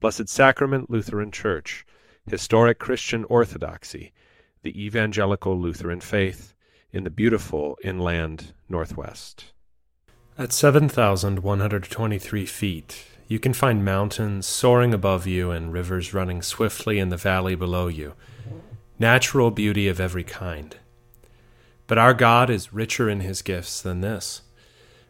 Blessed Sacrament Lutheran Church, historic Christian orthodoxy, the evangelical Lutheran faith in the beautiful inland Northwest. At 7,123 feet, you can find mountains soaring above you and rivers running swiftly in the valley below you, natural beauty of every kind. But our God is richer in his gifts than this.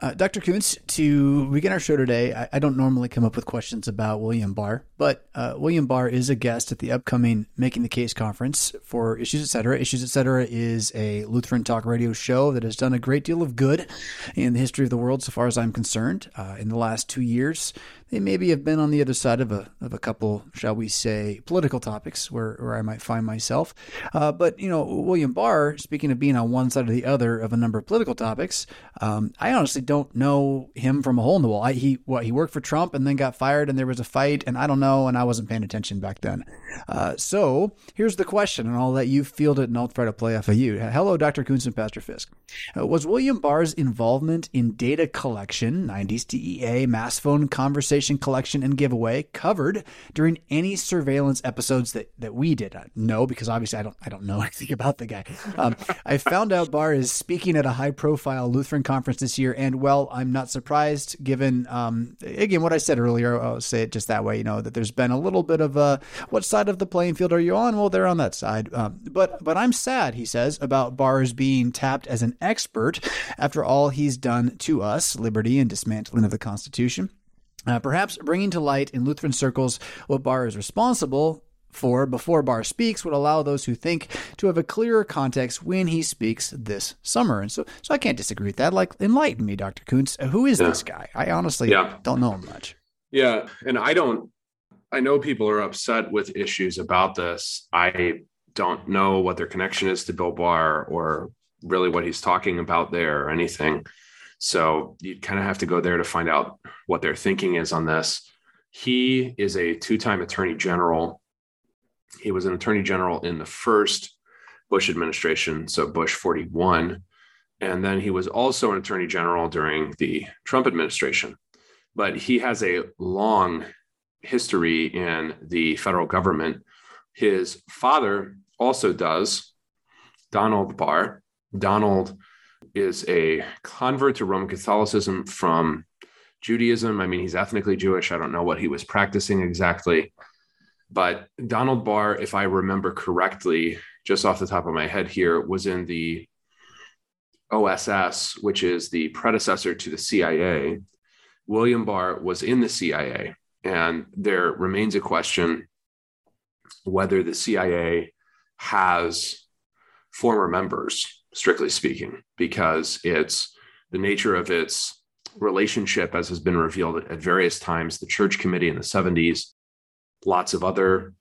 Uh, Dr. Koontz, to begin our show today, I, I, don't normally come up with questions about William Barr, but uh, William Barr is a guest at the upcoming Making the Case conference for Issues Etc. Issues Etc. is a Lutheran talk radio show that has done a great deal of good in the history of the world, so far as I'm concerned. Uh, in the last two years, they maybe have been on the other side of a of a couple, shall we say, political topics where, where I might find myself. Uh, but you know, William Barr, speaking of being on one side or the other of a number of political topics, um, I honestly don't know him from a hole in the wall. I, he what he worked for Trump and then got fired, and there was a fight, and I don't know, and I wasn't paying attention back then. Uh, so here's the question, and I'll let you field it, and I'll try to play off of you. Hello, Dr. Koontz and Pastor Fisk. Uh, was William Barr's involvement in data collection, 90s DEA, mass phone conversation? Collection and giveaway covered during any surveillance episodes that, that we did? Uh, no, because obviously I don't I don't know anything about the guy. Um, I found out Barr is speaking at a high profile Lutheran conference this year, and well, I'm not surprised given um, again what I said earlier. I'll say it just that way. You know that there's been a little bit of a what side of the playing field are you on? Well, they're on that side. Um, but but I'm sad, he says, about Barr's being tapped as an expert after all he's done to us, liberty and dismantling of the Constitution. Uh, perhaps bringing to light in Lutheran circles what Barr is responsible for before Barr speaks would allow those who think to have a clearer context when he speaks this summer. And so, so I can't disagree with that. Like, enlighten me, Dr. Koontz. Who is yeah. this guy? I honestly yeah. don't know him much. Yeah. And I don't, I know people are upset with issues about this. I don't know what their connection is to Bill Barr or really what he's talking about there or anything. So you kind of have to go there to find out what their thinking is on this. He is a two time attorney general. He was an attorney general in the first Bush administration, so Bush 41. And then he was also an attorney general during the Trump administration. But he has a long history in the federal government. His father also does, Donald Barr. Donald is a convert to Roman Catholicism from Judaism. I mean, he's ethnically Jewish. I don't know what he was practicing exactly. But Donald Barr, if I remember correctly, just off the top of my head here, was in the OSS, which is the predecessor to the CIA. William Barr was in the CIA. And there remains a question whether the CIA has former members, strictly speaking, because it's the nature of its relationship, as has been revealed at various times, the Church Committee in the 70s, lots of other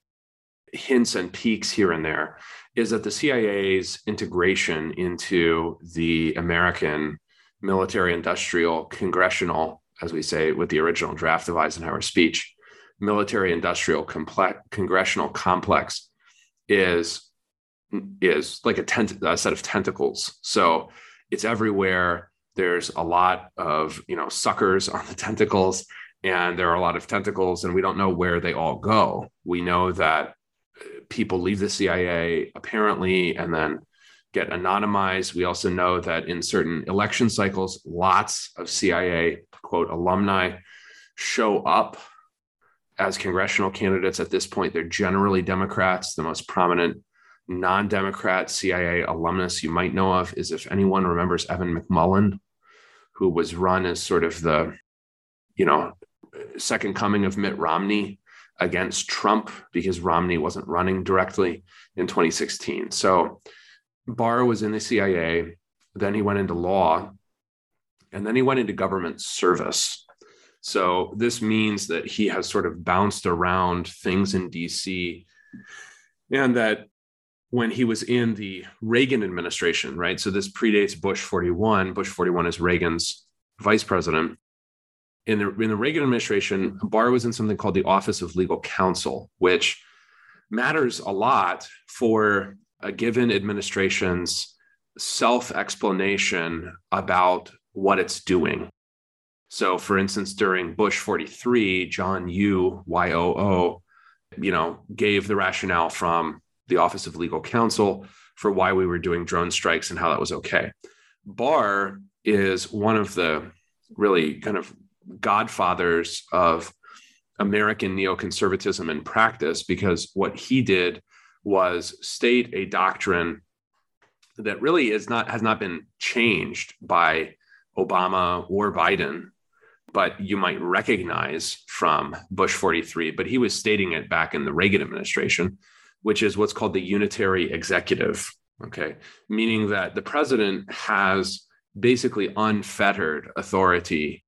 hints and peeks here and there, is that the CIA's integration into the American military industrial congressional, as we say with the original draft of Eisenhower's speech, military industrial complex, congressional complex is is like a, tent, a set of tentacles. So it's everywhere. There's a lot of you know suckers on the tentacles, and there are a lot of tentacles, and we don't know where they all go. We know that uh, people leave the CIA apparently, and then get anonymized. We also know that in certain election cycles, lots of CIA quote alumni show up as congressional candidates at this point. They're generally Democrats. The most prominent non Democrat CIA alumnus you might know of is, if anyone remembers, Evan McMullin, who was run as sort of the, you know, second coming of Mitt Romney against Trump because Romney wasn't running directly in 2016. So Barr was in the CIA, then he went into law, and then he went into government service. So this means that he has sort of bounced around things in DC and that when he was in the Reagan administration, right? So this predates Bush 41. Bush 41 is Reagan's vice president. In the, in the Reagan administration, Barr was in something called the Office of Legal Counsel, which matters a lot for a given administration's self explanation about what it's doing. So, for instance, during Bush 43, John Yoo, Y-O-O, you know, gave the rationale from the Office of Legal Counsel for why we were doing drone strikes and how that was okay. Barr is one of the really kind of godfathers of American neoconservatism in practice because what he did was state a doctrine that really is not has not been changed by Obama or Biden but you might recognize from Bush 43, but he was stating it back in the Reagan administration, which is what's called the unitary executive. Okay. Meaning that the president has basically unfettered authority,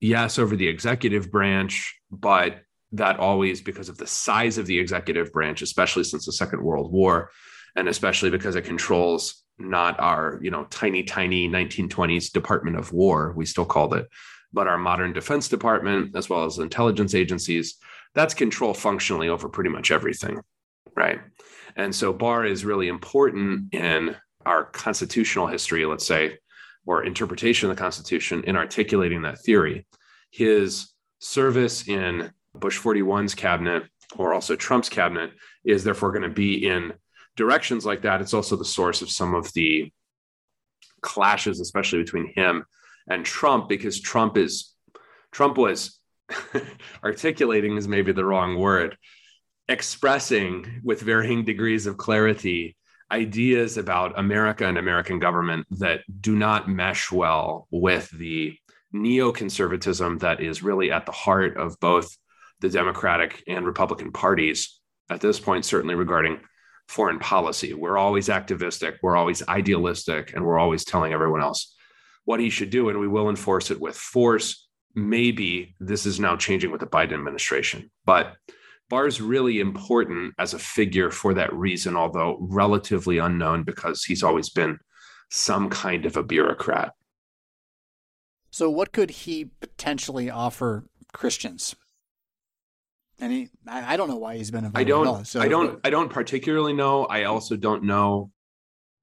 yes, over the executive branch, but that always because of the size of the executive branch, especially since the Second World War, and especially because it controls not our, you know, tiny, tiny 1920s Department of War, we still called it, but our modern defense department, as well as intelligence agencies, that's control functionally over pretty much everything. Right. And so Barr is really important in our constitutional history, let's say, or interpretation of the Constitution in articulating that theory. His service in Bush 41's cabinet or also Trump's cabinet is therefore going to be in directions like that. It's also the source of some of the clashes, especially between him and Trump because Trump is Trump was articulating is maybe the wrong word, expressing with varying degrees of clarity ideas about America and American government that do not mesh well with the neoconservatism that is really at the heart of both the Democratic and Republican parties at this point, certainly regarding foreign policy. We're always activistic, we're always idealistic, and we're always telling everyone else what he should do, and we will enforce it with force. Maybe this is now changing with the Biden administration, but Barr's really important as a figure for that reason, although relatively unknown because he's always been some kind of a bureaucrat. So, what could he potentially offer Christians? And he, I don't know why he's been involved. I don't. so, I don't. I don't particularly know. I also don't know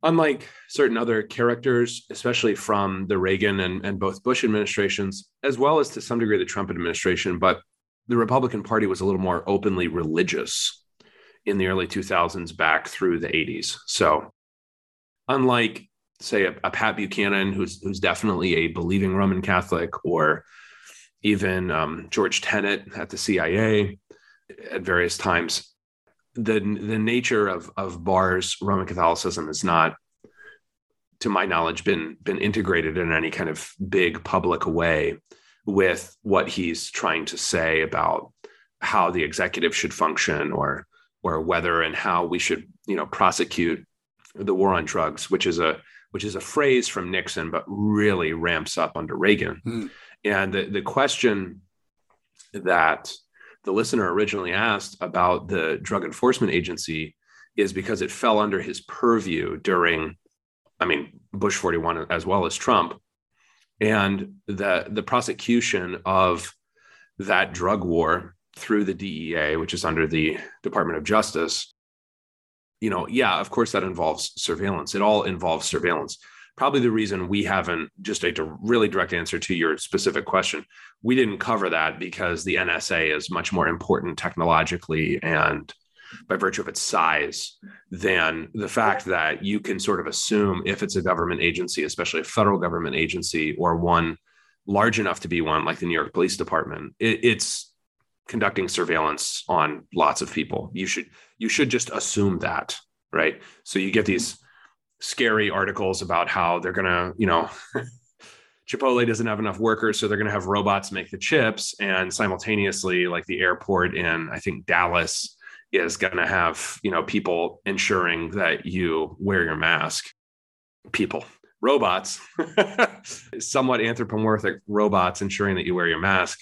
unlike certain other characters, especially from the Reagan and, and both Bush administrations, as well as to some degree the Trump administration, but the Republican Party was a little more openly religious in the early 2000s back through the 80s. So, unlike say a, a, Pat Buchanan, who's who's definitely a believing Roman Catholic, or even um, George Tenet at the CIA at various times. The the nature of of Barr's Roman Catholicism has not, to my knowledge, been been integrated in any kind of big public way with what he's trying to say about how the executive should function or or whether and how we should you know prosecute the war on drugs which is a which is a phrase from Nixon but really ramps up under Reagan mm. and the, the question that the listener originally asked about the drug enforcement agency is because it fell under his purview during i mean bush 41 as well as trump and the the prosecution of that drug war through the DEA, which is under the Department of Justice, you know, yeah, of course that involves surveillance. It all involves surveillance. Probably the reason we haven't just a really direct answer to your specific question. We didn't cover that because the NSA is much more important technologically and by virtue of its size than the fact that you can sort of assume if it's a government agency, especially a federal government agency or one large enough to be one like the New York Police Department, it, it's conducting surveillance on lots of people. You should you should just assume that, right? So you get these scary articles about how they're gonna, you know. Chipotle doesn't have enough workers, so they're going to have robots make the chips. And simultaneously, like the airport in, I think, Dallas is going to have you know people ensuring that you wear your mask. People robots somewhat anthropomorphic robots ensuring that you wear your mask.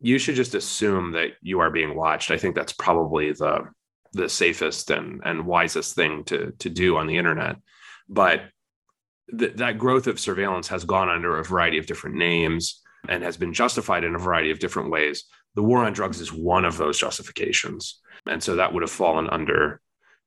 You should just assume that you are being watched. I think that's probably the the safest and and wisest thing to to do on the internet. But th- that growth of surveillance has gone under a variety of different names and has been justified in a variety of different ways. The war on drugs is one of those justifications and so that would have fallen under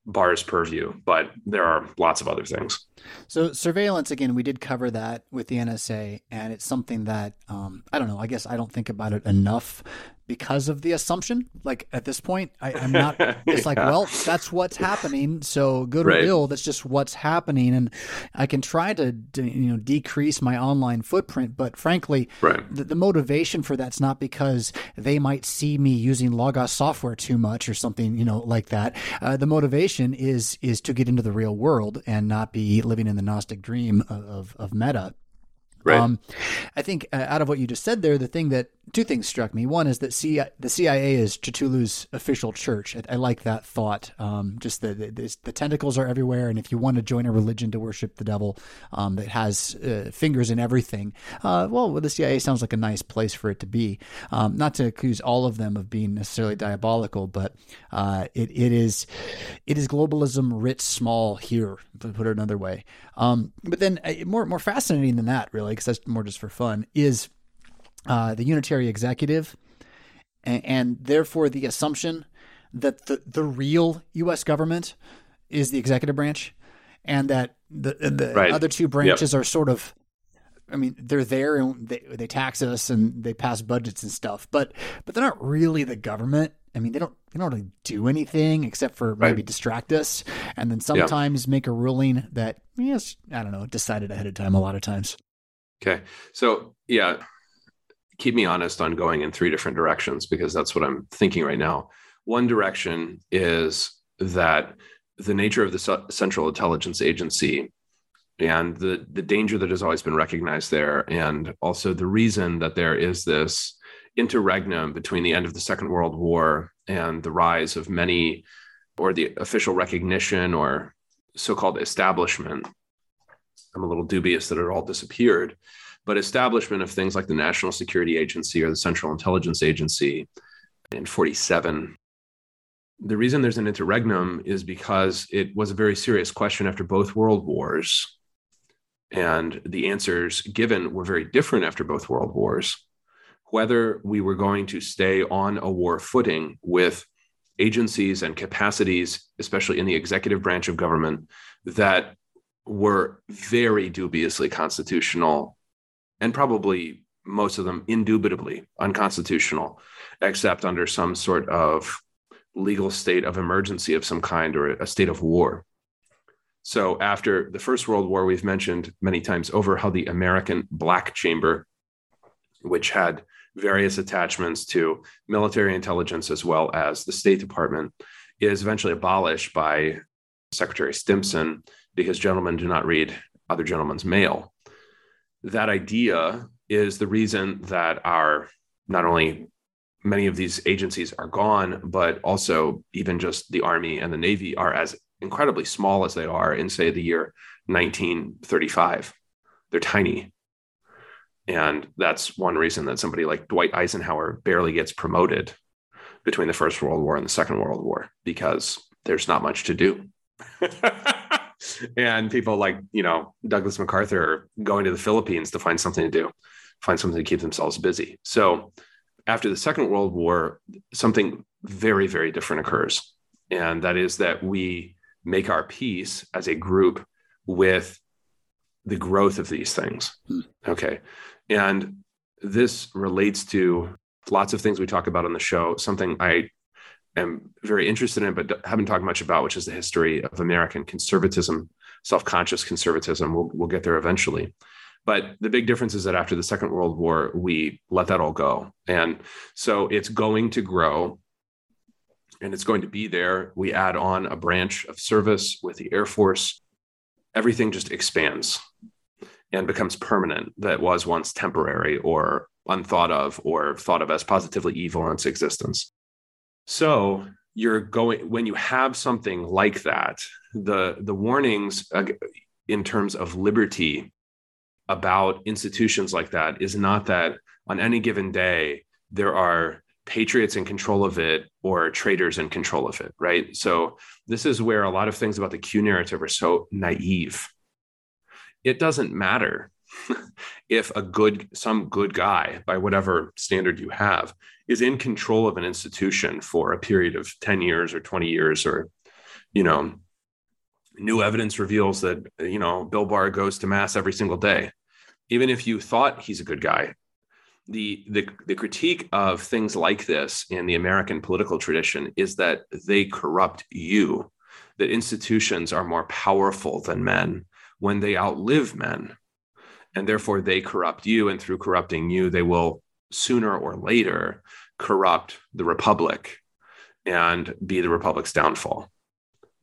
Barr's purview, but there are lots of other things. So surveillance, again, we did cover that with the NSA, and it's something that um, I don't know. I guess I don't think about it enough because of the assumption. Like at this point, I, am not. It's like, well, that's what's happening. So good right. or ill, that's just what's happening, and I can try to, to you know decrease my online footprint. But frankly, right. the, the, motivation for that's not because they might see me using Logos software too much or something, you know, like that. Uh, the motivation is is to get into the real world and not be living in the Gnostic dream of, of, of Meta. Right. Um, I think uh, out of what you just said there, the thing that two things struck me. One is that the CIA is Cthulhu's official church. I, I like that thought. Um, just the, the, the tentacles are everywhere, and if you want to join a religion to worship the devil um, that has uh, fingers in everything, uh, well, the CIA sounds like a nice place for it to be. Um, not to accuse all of them of being necessarily diabolical, but uh, it it is it is globalism writ small here. To put it another way. Um, but then uh, more more fascinating than that, really, because that's more just for fun, is uh, the unitary executive, and, and, therefore the assumption that the, the real U.S. government is the executive branch, and that the the right. other two branches yep. are sort of I mean, they're there and they they tax us and they pass budgets and stuff, but but they're not really the government. I mean, they don't they don't really do anything except for right. maybe distract us, and then sometimes yeah. make a ruling that yes, I don't know, decided ahead of time. A lot of times. Okay, so yeah, keep me honest on going in three different directions because that's what I'm thinking right now. One direction is that the nature of the Central Intelligence Agency and the, the danger that has always been recognized there, and also the reason that there is this interregnum between the end of the Second World War and the rise of many, or the official recognition or so called establishment. I'm a little dubious that it all disappeared but establishment of things like the National Security Agency or the Central Intelligence Agency in 47. The reason there's an interregnum is because it was a very serious question after both world wars. And the answers given were very different after both world wars. Whether we were going to stay on a war footing with agencies and capacities, especially in the executive branch of government, that were very dubiously constitutional and probably most of them indubitably unconstitutional, except under some sort of legal state of emergency of some kind or a state of war. So after the First World War, we've mentioned many times over how the American Black Chamber, which had various attachments to military intelligence as well as the State Department, is eventually abolished by Secretary Stimson because gentlemen do not read other gentlemen's mail. That idea is the reason that our not only many of these agencies are gone, but also even just the Army and the Navy are as incredibly small as they are in, say, the year 1935. They're tiny. And that's one reason that somebody like Dwight Eisenhower barely gets promoted between the First World War and the Second World War because there's not much to do. and people like, you know, Douglas MacArthur are going to the Philippines to find something to do, find something to keep themselves busy. So after the Second World War, something very, very different occurs. And that is that we make our peace as a group with the growth of these things. Hmm. Okay. And this relates to lots of things we talk about on the show, something I am very interested in, but haven't talked much about, which is the history of American conservatism, self conscious conservatism. We'll, we'll get there eventually. But the big difference is that after the Second World War, we let that all go. And so it's going to grow and it's going to be there. We add on a branch of service with the Air Force. Everything just expands and becomes permanent that was once temporary or unthought of or thought of as positively evil in its existence. So you're going when you have something like that, the the warnings in terms of liberty about institutions like that is not that on any given day there are patriots in control of it or traitors in control of it, right? So this is where a lot of things about the Q narrative are so naive. It doesn't matter if a good some good guy by whatever standard you have is in control of an institution for a period of 10 years or 20 years or you know new evidence reveals that you know bill barr goes to mass every single day. Even if you thought he's a good guy the, the the critique of things like this in the American political tradition is that they corrupt you, that institutions are more powerful than men when they outlive men, and therefore they corrupt you, and through corrupting you, they will sooner or later corrupt the republic and be the republic's downfall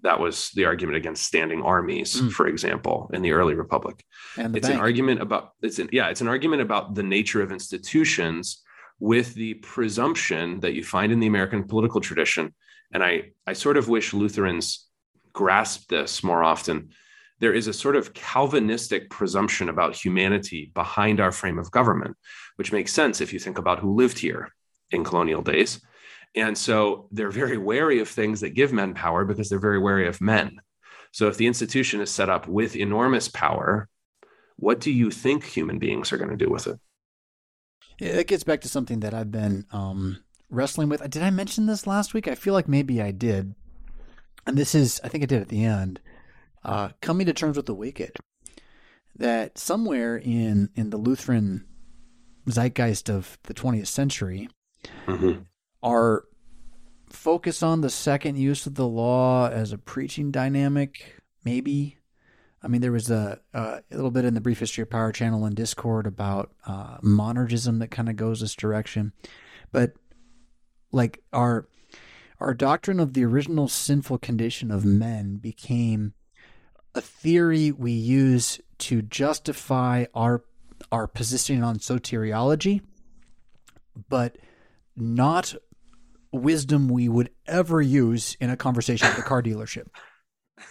that was the argument against standing armies, mm. for example, in the early republic. And it's bank. an argument about it's an yeah, it's an argument about the nature of institutions with the presumption that you find in the American political tradition. And I I sort of wish Lutherans grasped this more often. There is a sort of Calvinistic presumption about humanity behind our frame of government, which makes sense if you think about who lived here in colonial days and so they're very wary of things that give men power because they're very wary of men. So if the institution is set up with enormous power, what do you think human beings are going to do with it? It gets back to something that I've been um, wrestling with. Did I mention this last week? I feel like maybe I did. And this is, I think I did at the end, uh, coming to terms with the wicked. That somewhere in, in the Lutheran zeitgeist of the 20th century, mm-hmm are focused on the second use of the law as a preaching dynamic, maybe. I mean, there was a, a little bit in the Brief History of Power channel and Discord about uh, monergism that kind of goes this direction. But like our our doctrine of the original sinful condition of men became a theory we use to justify our our position on soteriology, but not wisdom we would ever use in a conversation at a car dealership.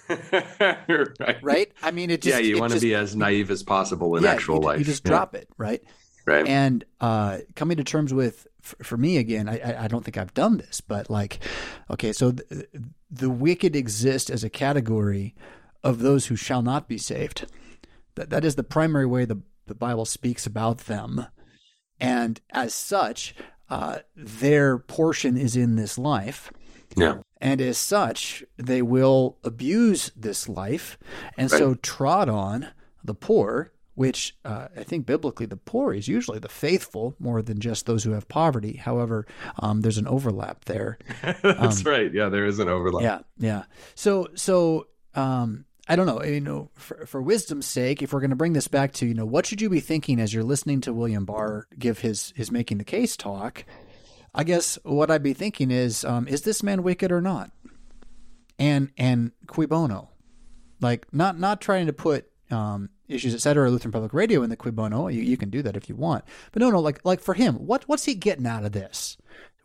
right. right. I mean, it just yeah. You want to be as naive as possible in yeah, actual you, life. You just yeah. drop it, right? Right. And uh, coming to terms with, for, for me again, I, I, don't think I've done this, but like, okay, so the, the wicked exist as a category of those who shall not be saved. That that is the primary way the the Bible speaks about them, and as such, uh, their portion is in this life. Yeah. And as such, they will abuse this life and right. so trod on the poor, which uh, I think biblically the poor is usually the faithful more than just those who have poverty. However, um, there's an overlap there. That's um, right. Yeah, there is an overlap. Yeah, yeah. So, so um, I don't know, you know, for, for wisdom's sake, if we're going to bring this back to, you know, what should you be thinking as you're listening to William Barr give his his making the case talk? I guess what I'd be thinking is, um, is this man wicked or not? And and cui bono, like not not trying to put um, issues, et cetera, Lutheran Public Radio in the cui bono. You, you can do that if you want, but no, no, like like for him, what what's he getting out of this?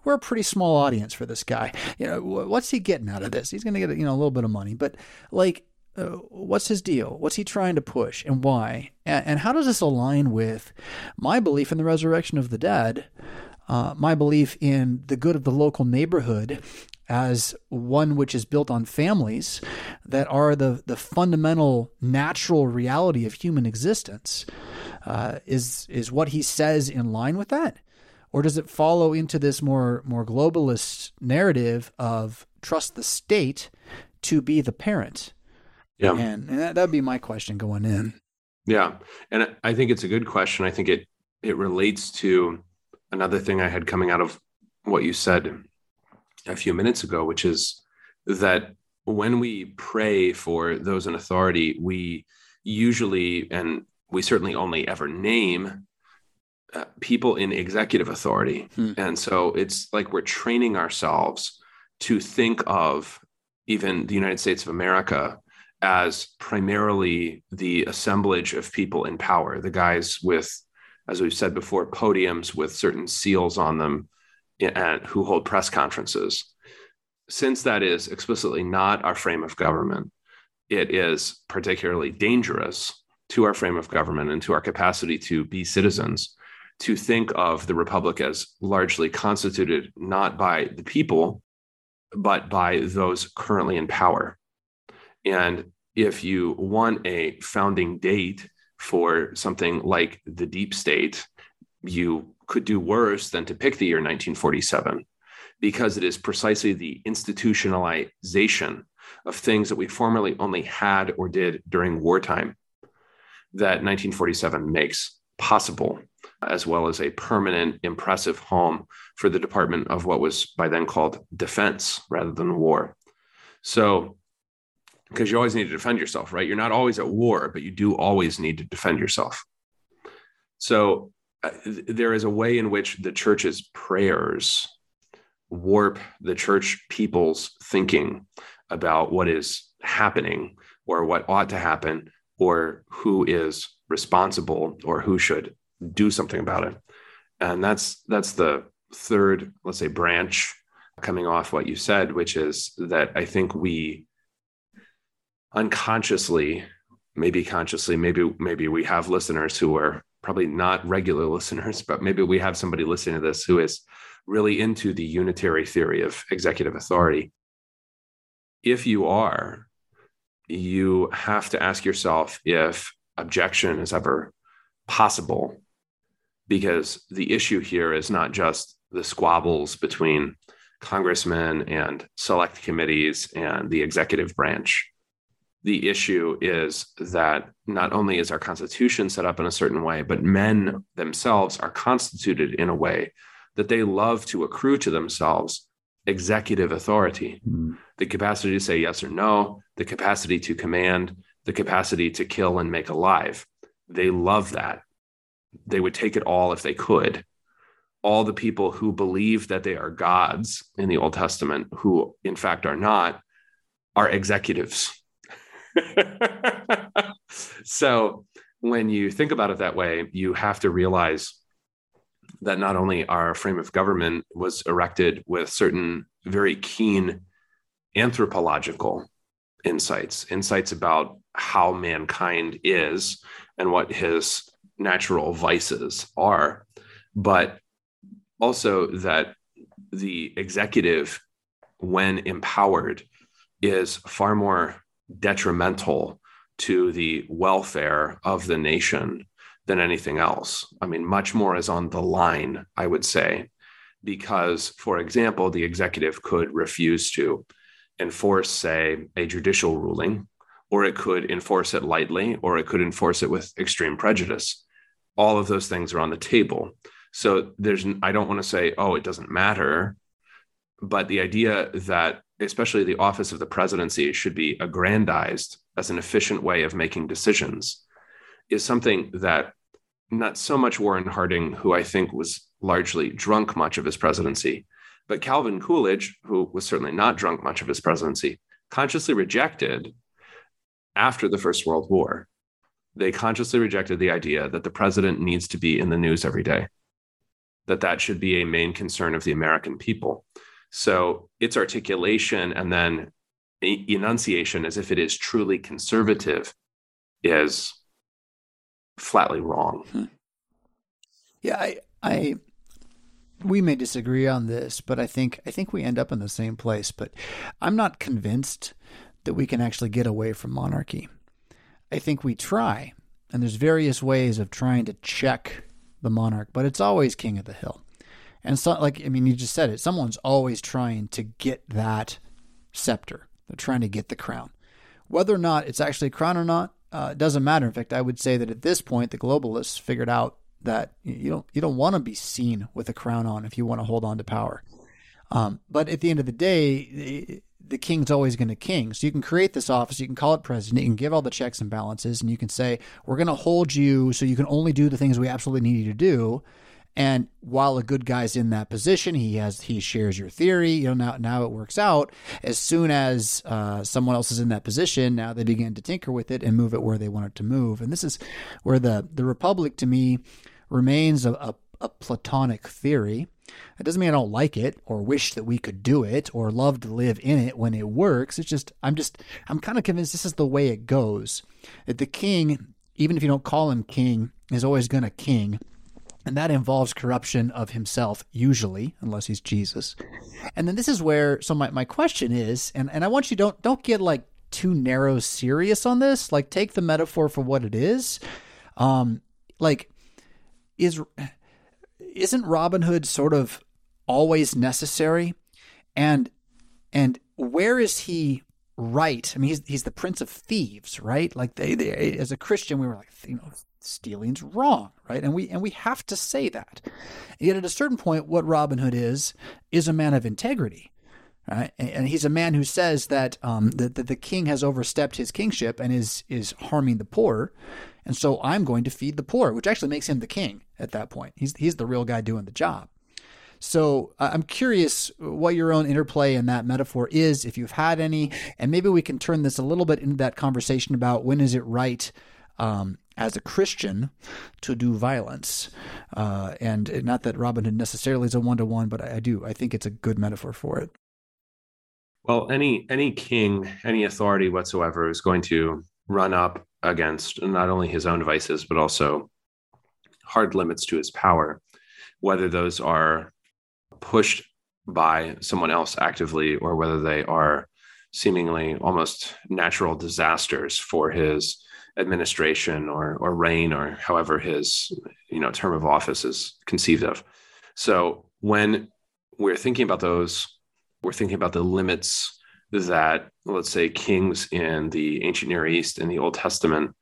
We're a pretty small audience for this guy. You know, what's he getting out of this? He's going to get you know a little bit of money, but like uh, what's his deal? What's he trying to push and why? And, and, how does this align with my belief in the resurrection of the dead, uh, my belief in the good of the local neighborhood as one which is built on families that are the, the fundamental natural reality of human existence? Uh, is, is what he says in line with that? Or does it follow into this more, more globalist narrative of trust the state to be the parent? Yeah. And, and that would be my question going in. Yeah. And I think it's a good question. I think it it relates to another thing I had coming out of what you said a few minutes ago, which is that when we pray for those in authority, we usually, and we certainly only ever name uh, people in executive authority. Hmm. And so it's like we're training ourselves to think of even the United States of America as primarily the assemblage of people in power, the guys with, as we've said before, podiums with certain seals on them and who hold press conferences. Since that is explicitly not our frame of government, it is particularly dangerous to our frame of government and to our capacity to be citizens to think of the republic as largely constituted not by the people, but by those currently in power. And if you want a founding date for something like the deep state, you could do worse than to pick the year 1947 because it is precisely the institutionalization of things that we formerly only had or did during wartime that 1947 makes possible, as well as a permanent, impressive home for the Department of what was by then called defense rather than war. So because you always need to defend yourself, right? You're not always at war, but you do always need to defend yourself. So uh, there is a way in which the church's prayers warp the church people's thinking about what is happening or what ought to happen or who is responsible or who should do something about it. And that's that's the third, let's say, branch coming off what you said, which is that I think we unconsciously, maybe consciously, maybe maybe we have listeners who are probably not regular listeners, but maybe we have somebody listening to this who is really into the unitary theory of executive authority. If you are, you have to ask yourself if objection is ever possible, because the issue here is not just the squabbles between congressmen and select committees and the executive branch the issue is that not only is our constitution set up in a certain way, but men themselves are constituted in a way that they love to accrue to themselves executive authority, mm. the capacity to say yes or no, the capacity to command, the capacity to kill and make alive. They love that. They would take it all if they could. All the people who believe that they are gods in the Old Testament, who in fact are not, are executives so when you think about it that way, you have to realize that not only our frame of government was erected with certain very keen anthropological insights, insights about how mankind is and what his natural vices are, but also that the executive, when empowered, is far more detrimental to the welfare of the nation than anything else. I mean, much more is on the line, I would say, because, for example, the executive could refuse to enforce, say, a judicial ruling, or it could enforce it lightly, or it could enforce it with extreme prejudice. All of those things are on the table. So there's, I don't want to say, oh, it doesn't matter. But the idea that especially the office of the presidency should be aggrandized as an efficient way of making decisions is something that not so much Warren Harding, who I think was largely drunk much of his presidency, but Calvin Coolidge, who was certainly not drunk much of his presidency, consciously rejected after the First World War. They consciously rejected the idea that the president needs to be in the news every day, that that should be a main concern of the American people. So its articulation and then enunciation as if it is truly conservative is flatly wrong. Hmm. Yeah, I, I, we may disagree on this, but I think I think we end up in the same place. But I'm not convinced that we can actually get away from monarchy. I think we try, and there's various ways of trying to check the monarch, but it's always king of the hill. And so, like I mean, you just said it. Someone's always trying to get that scepter. They're trying to get the crown. Whether or not it's actually a crown or not, uh, doesn't matter. In fact, I would say that at this point, the globalists figured out that you don't you don't want to be seen with a crown on if you want to hold on to power. Um, but at the end of the day, the king's always going to king. So you can create this office, you can call it president, you can give all the checks and balances, and you can say we're going to hold you so you can only do the things we absolutely need you to do. And while a good guy's in that position, he has he shares your theory. You know now now it works out. As soon as uh, someone else is in that position, now they begin to tinker with it and move it where they want it to move. And this is where the the republic to me remains a, a, a platonic theory. It doesn't mean I don't like it or wish that we could do it or love to live in it when it works. It's just I'm just I'm kind of convinced this is the way it goes. That the king, even if you don't call him king, is always going to king and that involves corruption of himself, usually, unless he's Jesus. And then this is where so my, my question is, and, and I want you don't don't get like too narrow serious on this. Like take the metaphor for what it is. Um, like is isn't Robin Hood sort of always necessary? And and where is he right? I mean, he's he's the prince of thieves, right? Like they, they as a Christian, we were like, you know, stealing's wrong, right? And we and we have to say that. And yet, at a certain point, what Robin Hood is is a man of integrity, right? And he's a man who says that um, that, that the king has overstepped his kingship and is is harming the poor, and so I'm going to feed the poor, which actually makes him the king at that point. He's he's the real guy doing the job. So I'm curious what your own interplay in that metaphor is, if you've had any, and maybe we can turn this a little bit into that conversation about when is it right um, as a Christian to do violence. Uh, and not that Robin Hood necessarily is a one to one, but I, I do. I think it's a good metaphor for it. Well, any any king, any authority whatsoever is going to run up against not only his own vices but also hard limits to his power, whether those are pushed by someone else actively or whether they are seemingly almost natural disasters for his administration or or reign or however his you know term of office is conceived of. So when we're thinking about those, we're thinking about the limits that let's say kings in the ancient Near East in the Old Testament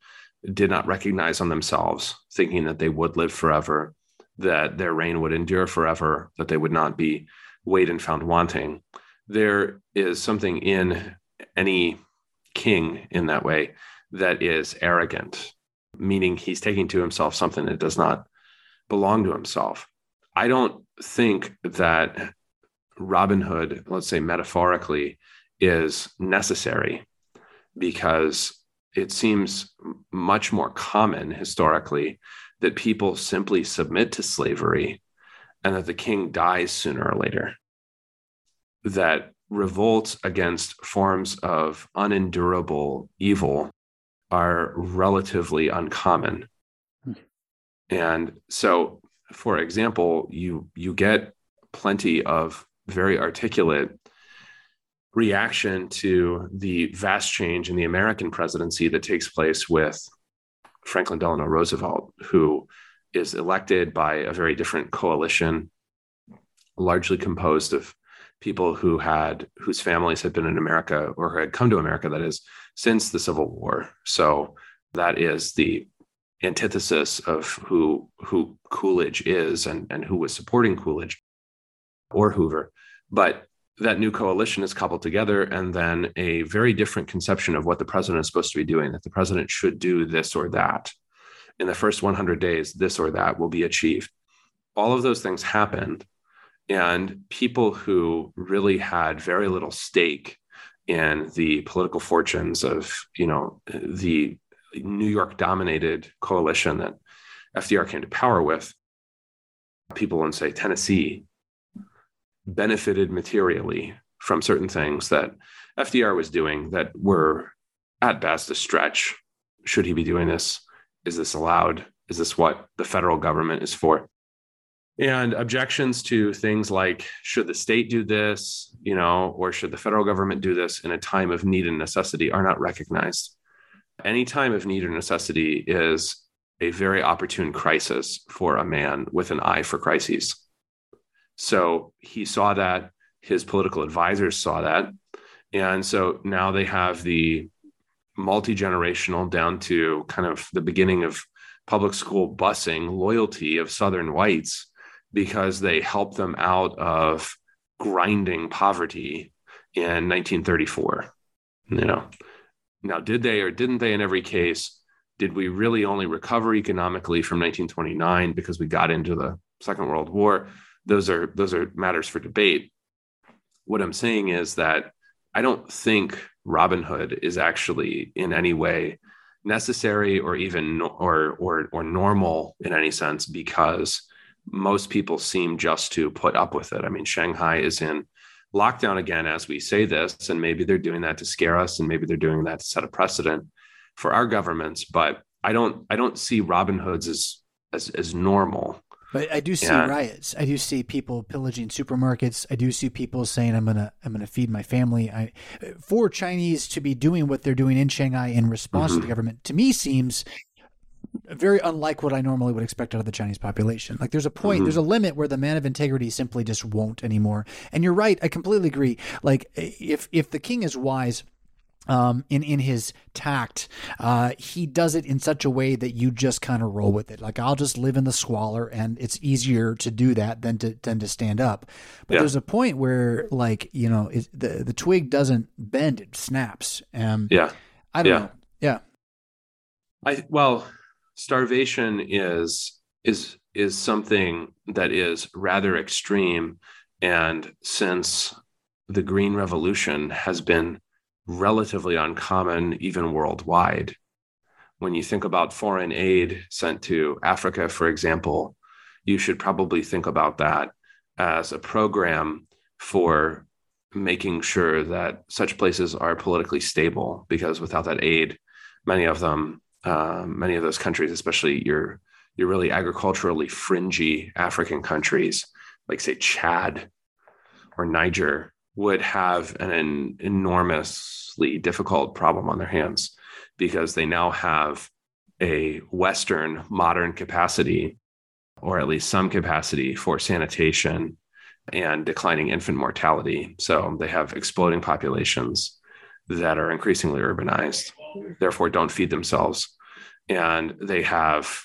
did not recognize on themselves, thinking that they would live forever, that their reign would endure forever, that they would not be weighed and found wanting. There is something in any king in that way that is arrogant, meaning he's taking to himself something that does not belong to himself. I don't think that Robin Hood, let's say metaphorically, is necessary because it seems much more common historically that people simply submit to slavery and that the king dies sooner or later. That revolts against forms of unendurable evil are relatively uncommon. And so, for example, you you get plenty of very articulate reaction to the vast change in the American presidency that takes place with Franklin Delano Roosevelt, who is elected by a very different coalition, largely composed of people who had whose families had been in America or had come to America, that is, since the Civil War. So that is the antithesis of who who Coolidge is and, and who was supporting Coolidge or Hoover. But that new coalition is coupled together and then a very different conception of what the president is supposed to be doing that the president should do this or that in the first 100 days this or that will be achieved all of those things happened and people who really had very little stake in the political fortunes of you know the new york dominated coalition that fdr came to power with people in say tennessee benefited materially from certain things that FDR was doing that were at best a stretch. Should he be doing this? Is this allowed? Is this what the federal government is for? And objections to things like should the state do this, you know, or should the federal government do this in a time of need and necessity are not recognized. Any time of need or necessity is a very opportune crisis for a man with an eye for crises. So he saw that, his political advisors saw that. And so now they have the multi generational down to kind of the beginning of public school busing loyalty of Southern whites because they helped them out of grinding poverty in 1934. You know, now did they or didn't they in every case? Did we really only recover economically from 1929 because we got into the Second World War? those are those are matters for debate. What I'm saying is that I don't think Robin Hood is actually in any way necessary or even or or or normal in any sense because most people seem just to put up with it. I mean, Shanghai is in lockdown again as we say this, and maybe they're doing that to scare us, and maybe they're doing that to set a precedent for our governments. But I don't I don't see Robin Hoods as as as normal. But I do see yeah. riots. I do see people pillaging supermarkets. I do see people saying, "I'm gonna, I'm gonna feed my family." I, for Chinese to be doing what they're doing in Shanghai in response mm-hmm. to the government, to me seems very unlike what I normally would expect out of the Chinese population. Like there's a point, mm-hmm. there's a limit where the man of integrity simply just won't anymore. And you're right, I completely agree. Like if if the king is wise um, in in his tact, uh, he does it in such a way that you just kind of roll with it. Like I'll just live in the squalor, and it's easier to do that than to than to stand up. But yeah. there's a point where, like you know, it, the the twig doesn't bend; it snaps. Um, yeah, I don't yeah. know. Yeah, I well, starvation is is is something that is rather extreme, and since the Green Revolution has been relatively uncommon even worldwide. When you think about foreign aid sent to Africa, for example, you should probably think about that as a program for making sure that such places are politically stable because without that aid many of them uh, many of those countries especially your your really agriculturally fringy african countries like say chad or niger would have an, an enormously difficult problem on their hands because they now have a Western modern capacity, or at least some capacity for sanitation and declining infant mortality. So they have exploding populations that are increasingly urbanized, therefore don't feed themselves. And they have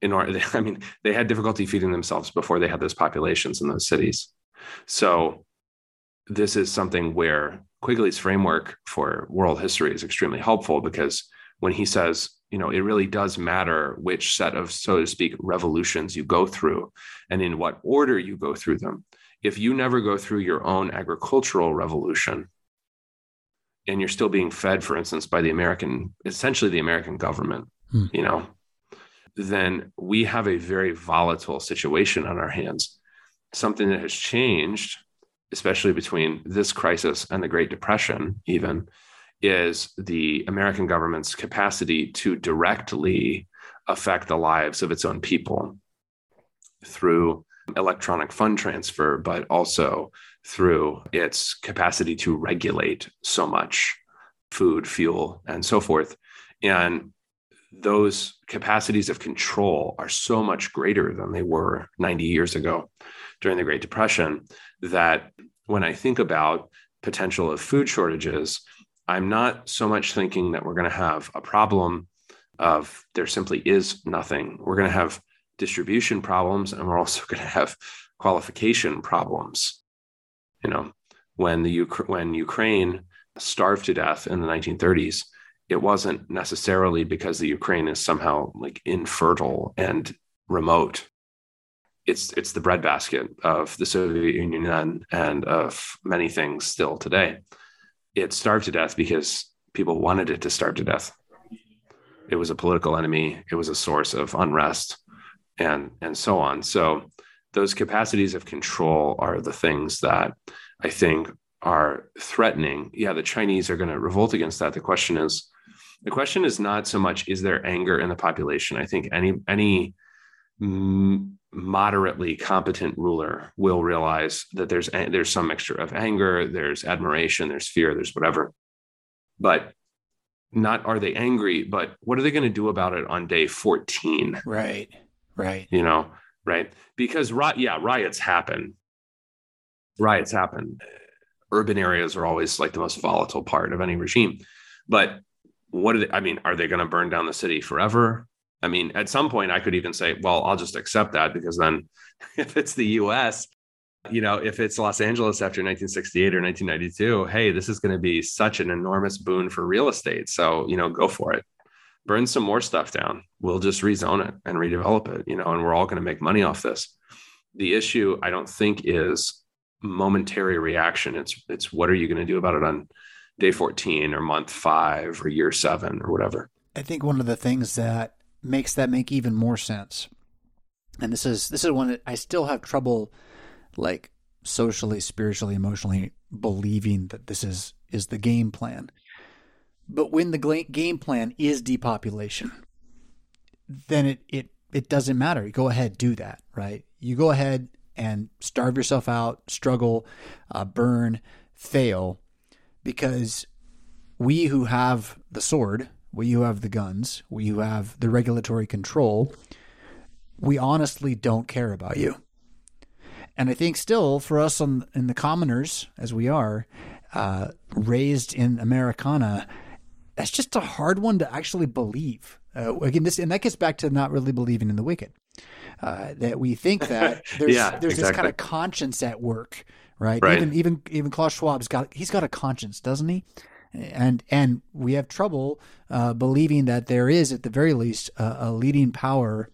in order, I mean, they had difficulty feeding themselves before they had those populations in those cities. So this is something where Quigley's framework for world history is extremely helpful because when he says, you know, it really does matter which set of, so to speak, revolutions you go through and in what order you go through them. If you never go through your own agricultural revolution and you're still being fed, for instance, by the American, essentially the American government, hmm. you know, then we have a very volatile situation on our hands. Something that has changed especially between this crisis and the Great Depression, even, is the American government's capacity to directly affect the lives of its own people through electronic fund transfer, but also through its capacity to regulate so much food, fuel, and so forth. And those capacities of control are so much greater than they were 90 years ago during the Great Depression that when I think about potential of food shortages, I'm not so much thinking that we're going to have a problem of there simply is nothing. We're going to have distribution problems and we're also going to have qualification problems. You know, when the when Ukraine starved to death in the 1930s, it wasn't necessarily because the Ukraine is somehow like infertile and remote. It's it's the breadbasket of the Soviet Union then and of many things still today. It starved to death because people wanted it to starve to death. It was a political enemy. It was a source of unrest, and and so on. So those capacities of control are the things that I think are threatening. Yeah, the Chinese are going to revolt against that. The question is, the question is not so much is there anger in the population. I think any any moderately competent ruler will realize that there's there's some mixture of anger, there's admiration, there's fear, there's whatever. But not are they angry, but what are they going to do about it on day 14? Right. Right. You know, right? Because yeah, riots happen. Riots happen. Urban areas are always like the most volatile part of any regime. But what are they, I mean, are they going to burn down the city forever? I mean, at some point, I could even say, well, I'll just accept that because then if it's the US, you know, if it's Los Angeles after 1968 or 1992, hey, this is going to be such an enormous boon for real estate. So, you know, go for it. Burn some more stuff down. We'll just rezone it and redevelop it, you know, and we're all going to make money off this. The issue, I don't think, is momentary reaction. It's it's what are you going to do about it on day 14 or month five or year seven or whatever. I think one of the things that makes that make even more sense. And this is this is one that I still have trouble like socially, spiritually, emotionally believing that this is is the game plan. But when the game plan is depopulation, then it it it doesn't matter. Go ahead, do that, right? You go ahead and starve yourself out, struggle, uh, burn, fail, because we who have the sword we who have the guns, we who have the regulatory control, we honestly don't care about you. And I think still for us on, in the commoners, as we are, uh, raised in Americana, that's just a hard one to actually believe. Uh, again, this and that gets back to not really believing in the wicked. Uh, that we think that there's yeah, there's exactly. this kind of conscience at work, right? right? Even even even Klaus Schwab's got he's got a conscience, doesn't he? and and we have trouble uh, believing that there is, at the very least, a, a leading power,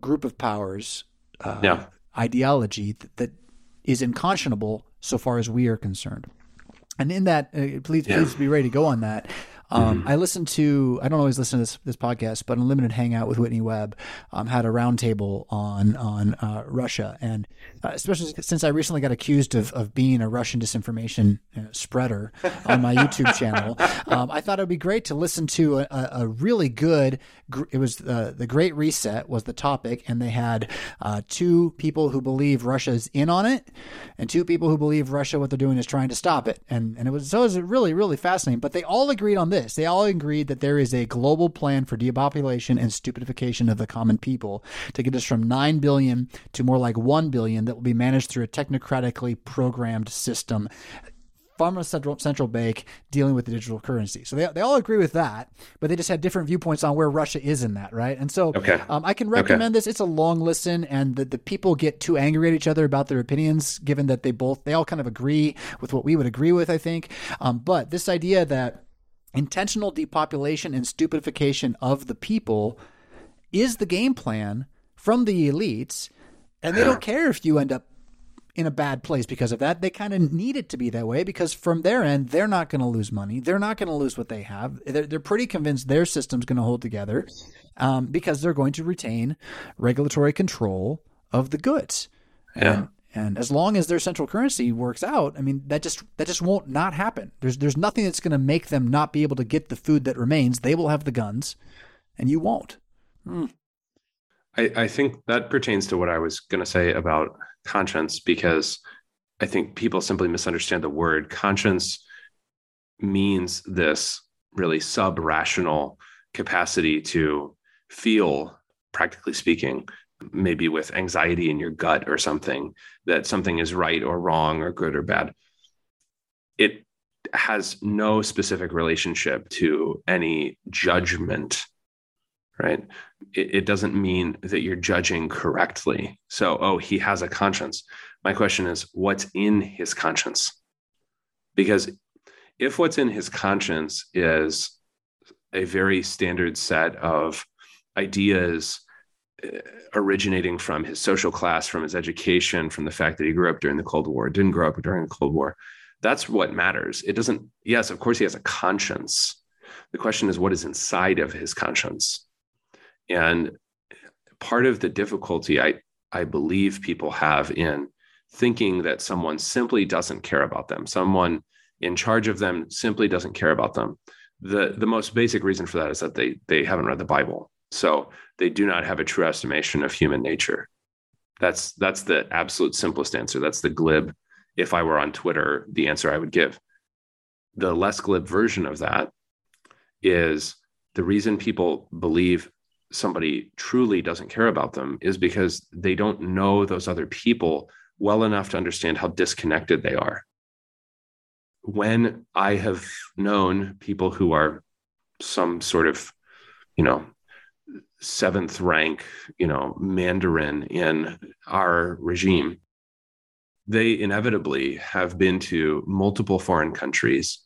group of powers, uh, yeah. ideology that, that is unconscionable so far as we are concerned. And in that, uh, please, yeah. please be ready to go on that. Um, mm-hmm. I listened to, I don't always listen to this, this podcast, but Unlimited Hangout with Whitney Webb um, had a roundtable on on uh, Russia. And uh, especially since I recently got accused of, of being a Russian disinformation uh, spreader on my YouTube channel, um, I thought it would be great to listen to a, a really good, it was uh, The Great Reset was the topic. And they had uh, two people who believe Russia's in on it and two people who believe Russia, what they're doing is trying to stop it. And, and it was, so it was really, really fascinating. But they all agreed on this. They all agreed that there is a global plan for depopulation and stupidification of the common people to get us from 9 billion to more like 1 billion that will be managed through a technocratically programmed system from a central central bank dealing with the digital currency. So they, they all agree with that, but they just had different viewpoints on where Russia is in that, right? And so okay. um, I can recommend okay. this. It's a long listen, and the, the people get too angry at each other about their opinions, given that they both they all kind of agree with what we would agree with, I think. Um, but this idea that intentional depopulation and stupidification of the people is the game plan from the elites. And they don't care if you end up in a bad place because of that. They kind of need it to be that way because from their end, they're not going to lose money. They're not going to lose what they have. They're, they're pretty convinced their system's going to hold together um, because they're going to retain regulatory control of the goods. Yeah. And and as long as their central currency works out, I mean that just that just won't not happen. There's there's nothing that's going to make them not be able to get the food that remains. They will have the guns, and you won't. Hmm. I, I think that pertains to what I was going to say about conscience, because I think people simply misunderstand the word conscience means this really sub rational capacity to feel, practically speaking, maybe with anxiety in your gut or something that something is right or wrong or good or bad. It has no specific relationship to any judgment right? It, it doesn't mean that you're judging correctly. So, oh, he has a conscience. My question is, what's in his conscience? Because if what's in his conscience is a very standard set of ideas Uh, originating from his social class, from his education, from the fact that he grew up during the Cold War, didn't grow up during the Cold War. That's what matters. It doesn't, yes, of course, he has a conscience. The question is, what is inside of his conscience? And part of the difficulty I, I believe people have in thinking that someone simply doesn't care about them, someone in charge of them simply doesn't care about them. The, the most basic reason for that is that they, they haven't read the Bible. So they do not have a true estimation of human nature. That's that's the absolute simplest answer. That's the glib. If I were on Twitter, the answer I would give. The less glib version of that is the reason people believe somebody truly doesn't care about them is because they don't know those other people well enough to understand how disconnected they are. When I have known people who are some sort of, you know, seventh rank, you know, Mandarin in our regime, they inevitably have been to multiple foreign countries,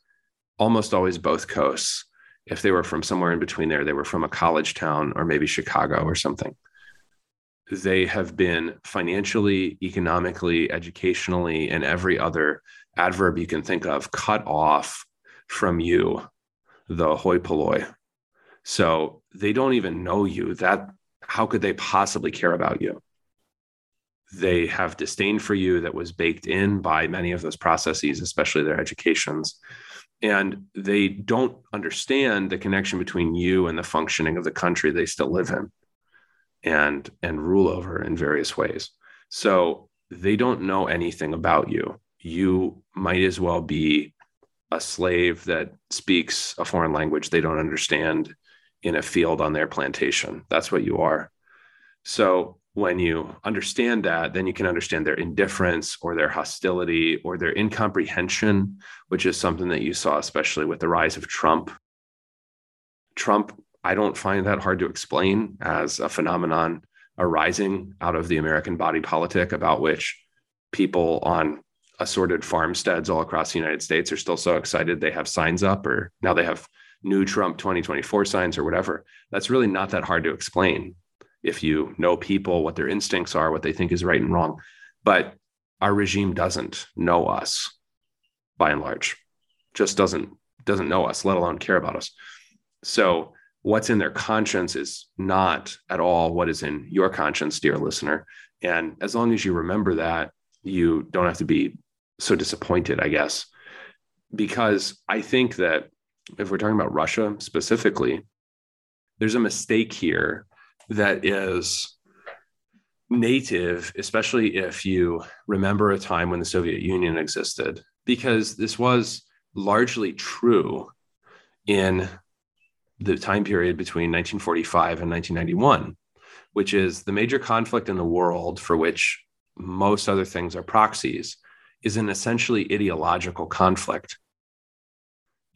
almost always both coasts. If they were from somewhere in between there, they were from a college town or maybe Chicago or something. They have been financially, economically, educationally, and every other adverb you can think of cut off from you, the hoi polloi, so they don't even know you. That how could they possibly care about you? They have disdain for you that was baked in by many of those processes, especially their educations. And they don't understand the connection between you and the functioning of the country they still live in and and rule over in various ways. So they don't know anything about you. You might as well be a slave that speaks a foreign language they don't understand in a field on their plantation. That's what you are. So when you understand that, then you can understand their indifference or their hostility or their incomprehension, which is something that you saw, especially with the rise of Trump. Trump, I don't find that hard to explain as a phenomenon arising out of the American body politic about which people on assorted farmsteads all across the United States are still so excited they have signs up or now they have new Trump 2024 signs or whatever. That's really not that hard to explain if you know people, what their instincts are, what they think is right and wrong. But our regime doesn't know us by and large, just doesn't doesn't know us, let alone care about us. So what's in their conscience is not at all what is in your conscience, dear listener. And as long as you remember that, you don't have to be so disappointed, I guess, because I think that if we're talking about Russia specifically, there's a mistake here that is native, especially if you remember a time when the Soviet Union existed, because this was largely true in the time period between 1945 and 1991, which is the major conflict in the world for which most other things are proxies, is an essentially ideological conflict.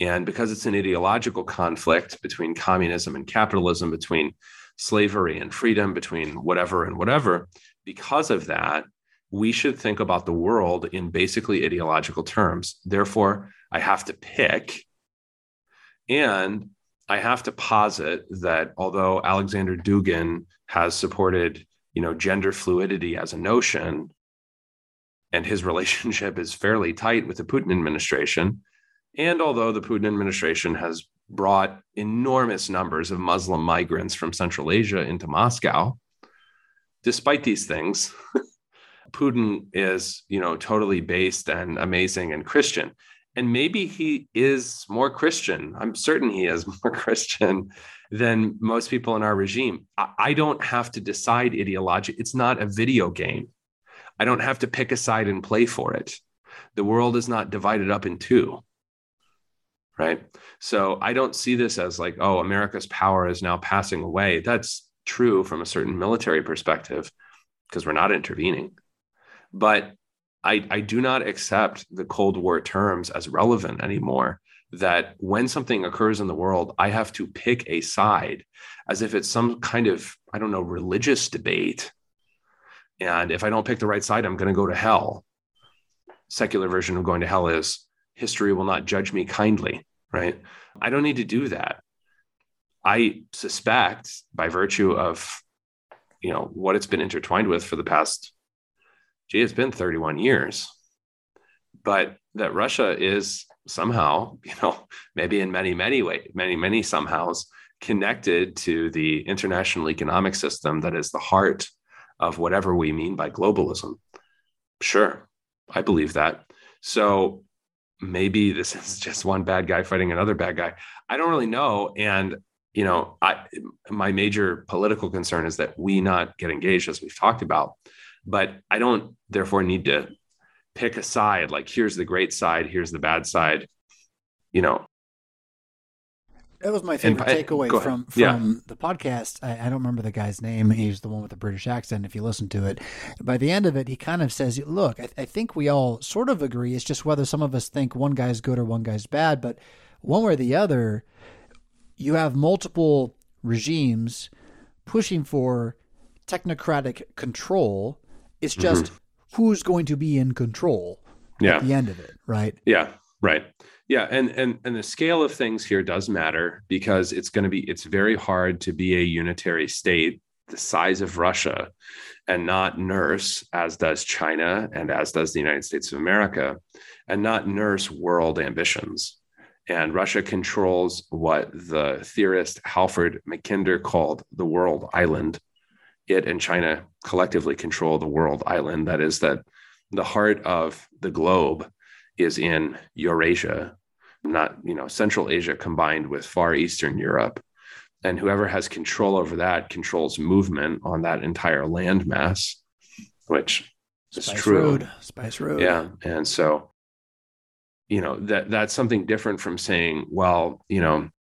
And because it's an ideological conflict between communism and capitalism, between slavery and freedom, between whatever and whatever, because of that, we should think about the world in basically ideological terms. Therefore, I have to pick. And I have to posit that although Alexander Dugin has supported, you know, gender fluidity as a notion, and his relationship is fairly tight with the Putin administration, and although the Putin administration has brought enormous numbers of Muslim migrants from Central Asia into Moscow, despite these things, Putin is, you know, totally based and amazing and Christian. And maybe he is more Christian. I'm certain he is more Christian than most people in our regime. I don't have to decide ideology. It's not a video game. I don't have to pick a side and play for it. The world is not divided up in two right? So I don't see this as like, oh, America's power is now passing away. That's true from a certain military perspective because we're not intervening. But I, I do not accept the Cold War terms as relevant anymore. that when something occurs in the world, I have to pick a side as if it's some kind of, I don't know, religious debate. And if I don't pick the right side, I'm going to go to hell. Secular version of going to hell is history will not judge me kindly, right? I don't need to do that. I suspect by virtue of you know what it's been intertwined with for the past gee it's been 31 years but that russia is somehow you know maybe in many many ways many many somehows connected to the international economic system that is the heart of whatever we mean by globalism sure i believe that so maybe this is just one bad guy fighting another bad guy i don't really know and you know, I my major political concern is that we not get engaged as we've talked about. But I don't therefore need to pick a side like here's the great side, here's the bad side. You know, that was my favorite and, takeaway from from yeah. the podcast. I, I, don't remember the guy's name. He's the one with the British accent. If you listen to it, by the end of it, he kind of says, "Look, I, I think we all sort of agree. It's just whether some of us think one guy's good or one guy's bad. But one way or the other, you have multiple regimes pushing for technocratic control. It's just mm-hmm. who's going to be in control yeah. at the end of it, right? Yeah, right. Yeah, and and and the scale of things here does matter because it's going to be it's very hard to be a unitary state the size of Russia and not nurse as does China and as does the United States of America and not nurse world ambitions. And Russia controls what the theorist Halford Mackinder called the world island. It and China collectively control the world island. That is, that the heart of the globe is in Eurasia, not you know Central Asia combined with Far Eastern Europe. And whoever has control over that controls movement on that entire landmass, which Spice is true. Road. Spice Road. Yeah. And so you know that that's something different from saying well you know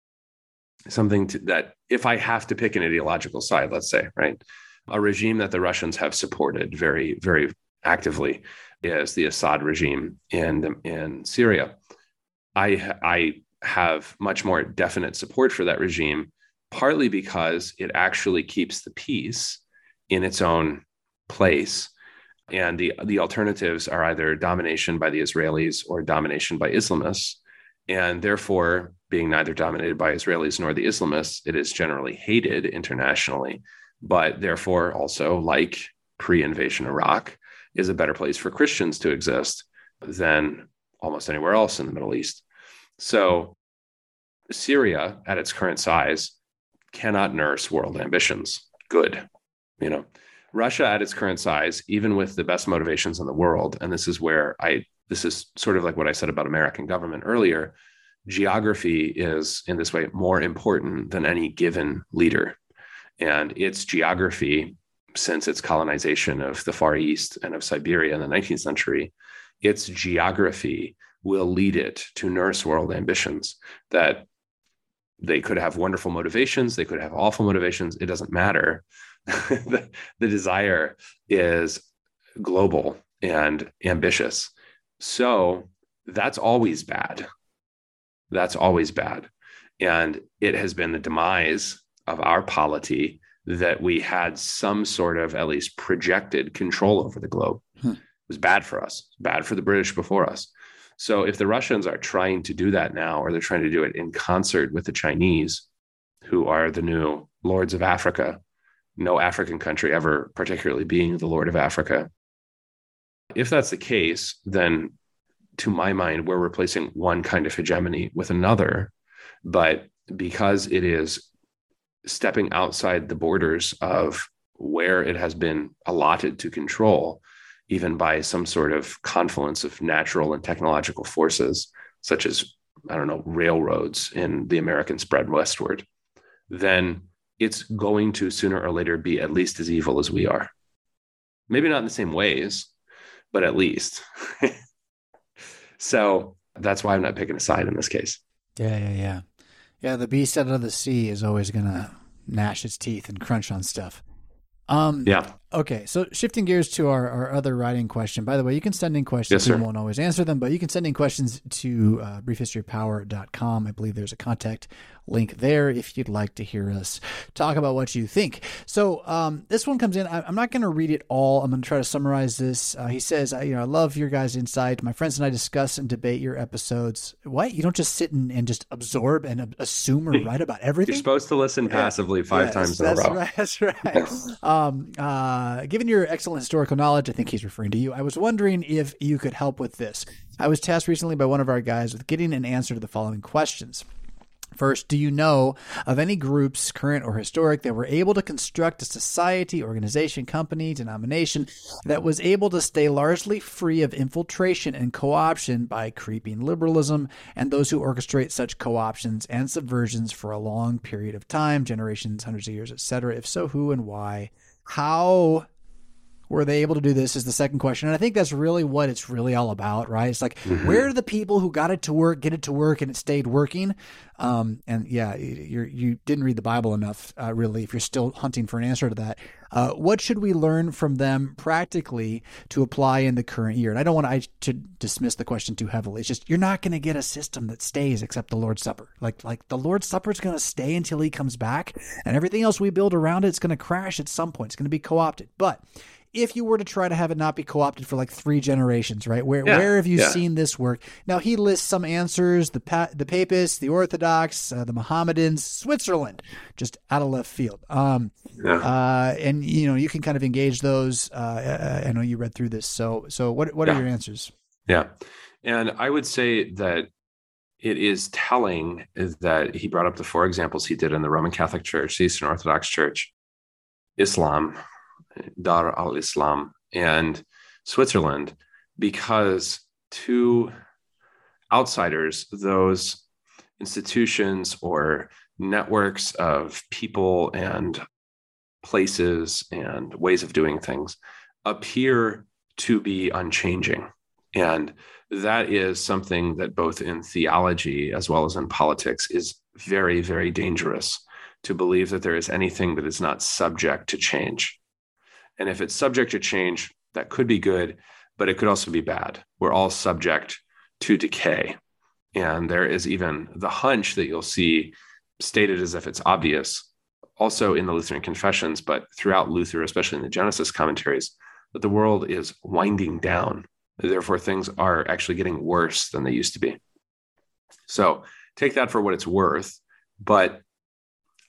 something to, that if i have to pick an ideological side let's say right a regime that the russians have supported very very actively is the assad regime in in syria. I i have much more definite support for that regime partly because it actually keeps the peace in its own place. And the the alternatives are either domination by the Israelis or domination by Islamists. And therefore, being neither dominated by Israelis nor the Islamists, it is generally hated internationally, but therefore also like pre-invasion Iraq is a better place for Christians to exist than almost anywhere else in the Middle East. So Syria at its current size cannot nurse world ambitions. Good, you know. Russia at its current size, even with the best motivations in the world, and this is where I this is sort of like what I said about American government earlier. Geography is in this way more important than any given leader. And its geography, since its colonization of the Far East and of Siberia in the 19th century, its geography will lead it to nurse world ambitions that they could have wonderful motivations, they could have awful motivations, it doesn't matter the, the desire is global and ambitious. So that's always bad. That's always bad. And it has been the demise of our polity that we had some sort of at least projected control over the globe. Hmm. It was bad for us, bad for the British before us. So if the Russians are trying to do that now, or they're trying to do it in concert with the Chinese, who are the new lords of Africa, no African country ever particularly being the Lord of Africa. If that's the case, then to my mind, we're replacing one kind of hegemony with another. But because it is stepping outside the borders of where it has been allotted to control, even by some sort of confluence of natural and technological forces, such as, I don't know, railroads in the American spread westward, then it's going to sooner or later be at least as evil as we are. Maybe not in the same ways, but at least. so that's why I'm not picking a side in this case. Yeah, yeah, yeah. Yeah, the beast out of the sea is always to gnash its teeth and crunch on stuff. Um, yeah. Okay, so shifting gears to our, our other writing question. By the way, you can send in questions. Yes, we won't always answer them, but you can send in questions to uh, briefhistorypower.com. I believe there's a contact link there if you'd like to hear us talk about what you think. So um, this one comes in. I, I'm not going to read it all. I'm going to try to summarize this. Uh, he says, I, you know, I love your guys' insight. My friends and I discuss and debate your episodes. What? You don't just sit and, and just absorb and uh, assume or write about everything? You're supposed to listen passively five Yes, times in a that's row. Right, that's right. um, uh, Uh, given your excellent historical knowledge, I think he's referring to you. I was wondering if you could help with this. I was tasked recently by one of our guys with getting an answer to the following questions. First, do you know of any groups, current or historic, that were able to construct a society, organization, company, denomination that was able to stay largely free of infiltration and co option by creeping liberalism and those who orchestrate such co options and subversions for a long period of time, generations, hundreds of years, etc.? If so, who and why? How were they able to do this is the second question. And i think that's really what it's really all about right? It's like where are the people who got it to work get it to work and it stayed working? Um, and yeah you you didn't read the bible enough uh, really if you're still hunting for an answer to that. Uh, what should we learn from them practically to apply in the current year? And i don't want I to dismiss the question too heavily. It's just you're not going to get a system that stays except the lord's supper. Like like the lord's supper is going to stay until he comes back and everything else we build around it's going to crash at some point. It's going to be co-opted. But if you were to try to have it not be co-opted for like three generations, right? Where Yeah, where have you yeah. seen this work? Now he lists some answers: the pa- the Papists, the Orthodox, uh, the Mohammedans, Switzerland, just out of left field. Um, Yeah. uh, and you know you can kind of engage those. Uh, I I know you read through this, so so what what are your answers? Yeah. And I would say that it is telling that he brought up the four examples he did in the Roman Catholic Church, the Eastern Orthodox Church, Islam, Dar al Islam, and Switzerland, because to outsiders, those institutions or networks of people and places and ways of doing things appear to be unchanging. And that is something that both in theology as well as in politics is very, very dangerous to believe that there is anything that is not subject to change. And if it's subject to change, that could be good, but it could also be bad. We're all subject to decay. And there is even the hunch that you'll see stated as if it's obvious, also in the Lutheran confessions, but throughout Luther, especially in the Genesis commentaries, that the world is winding down. Therefore, things are actually getting worse than they used to be. So take that for what it's worth. But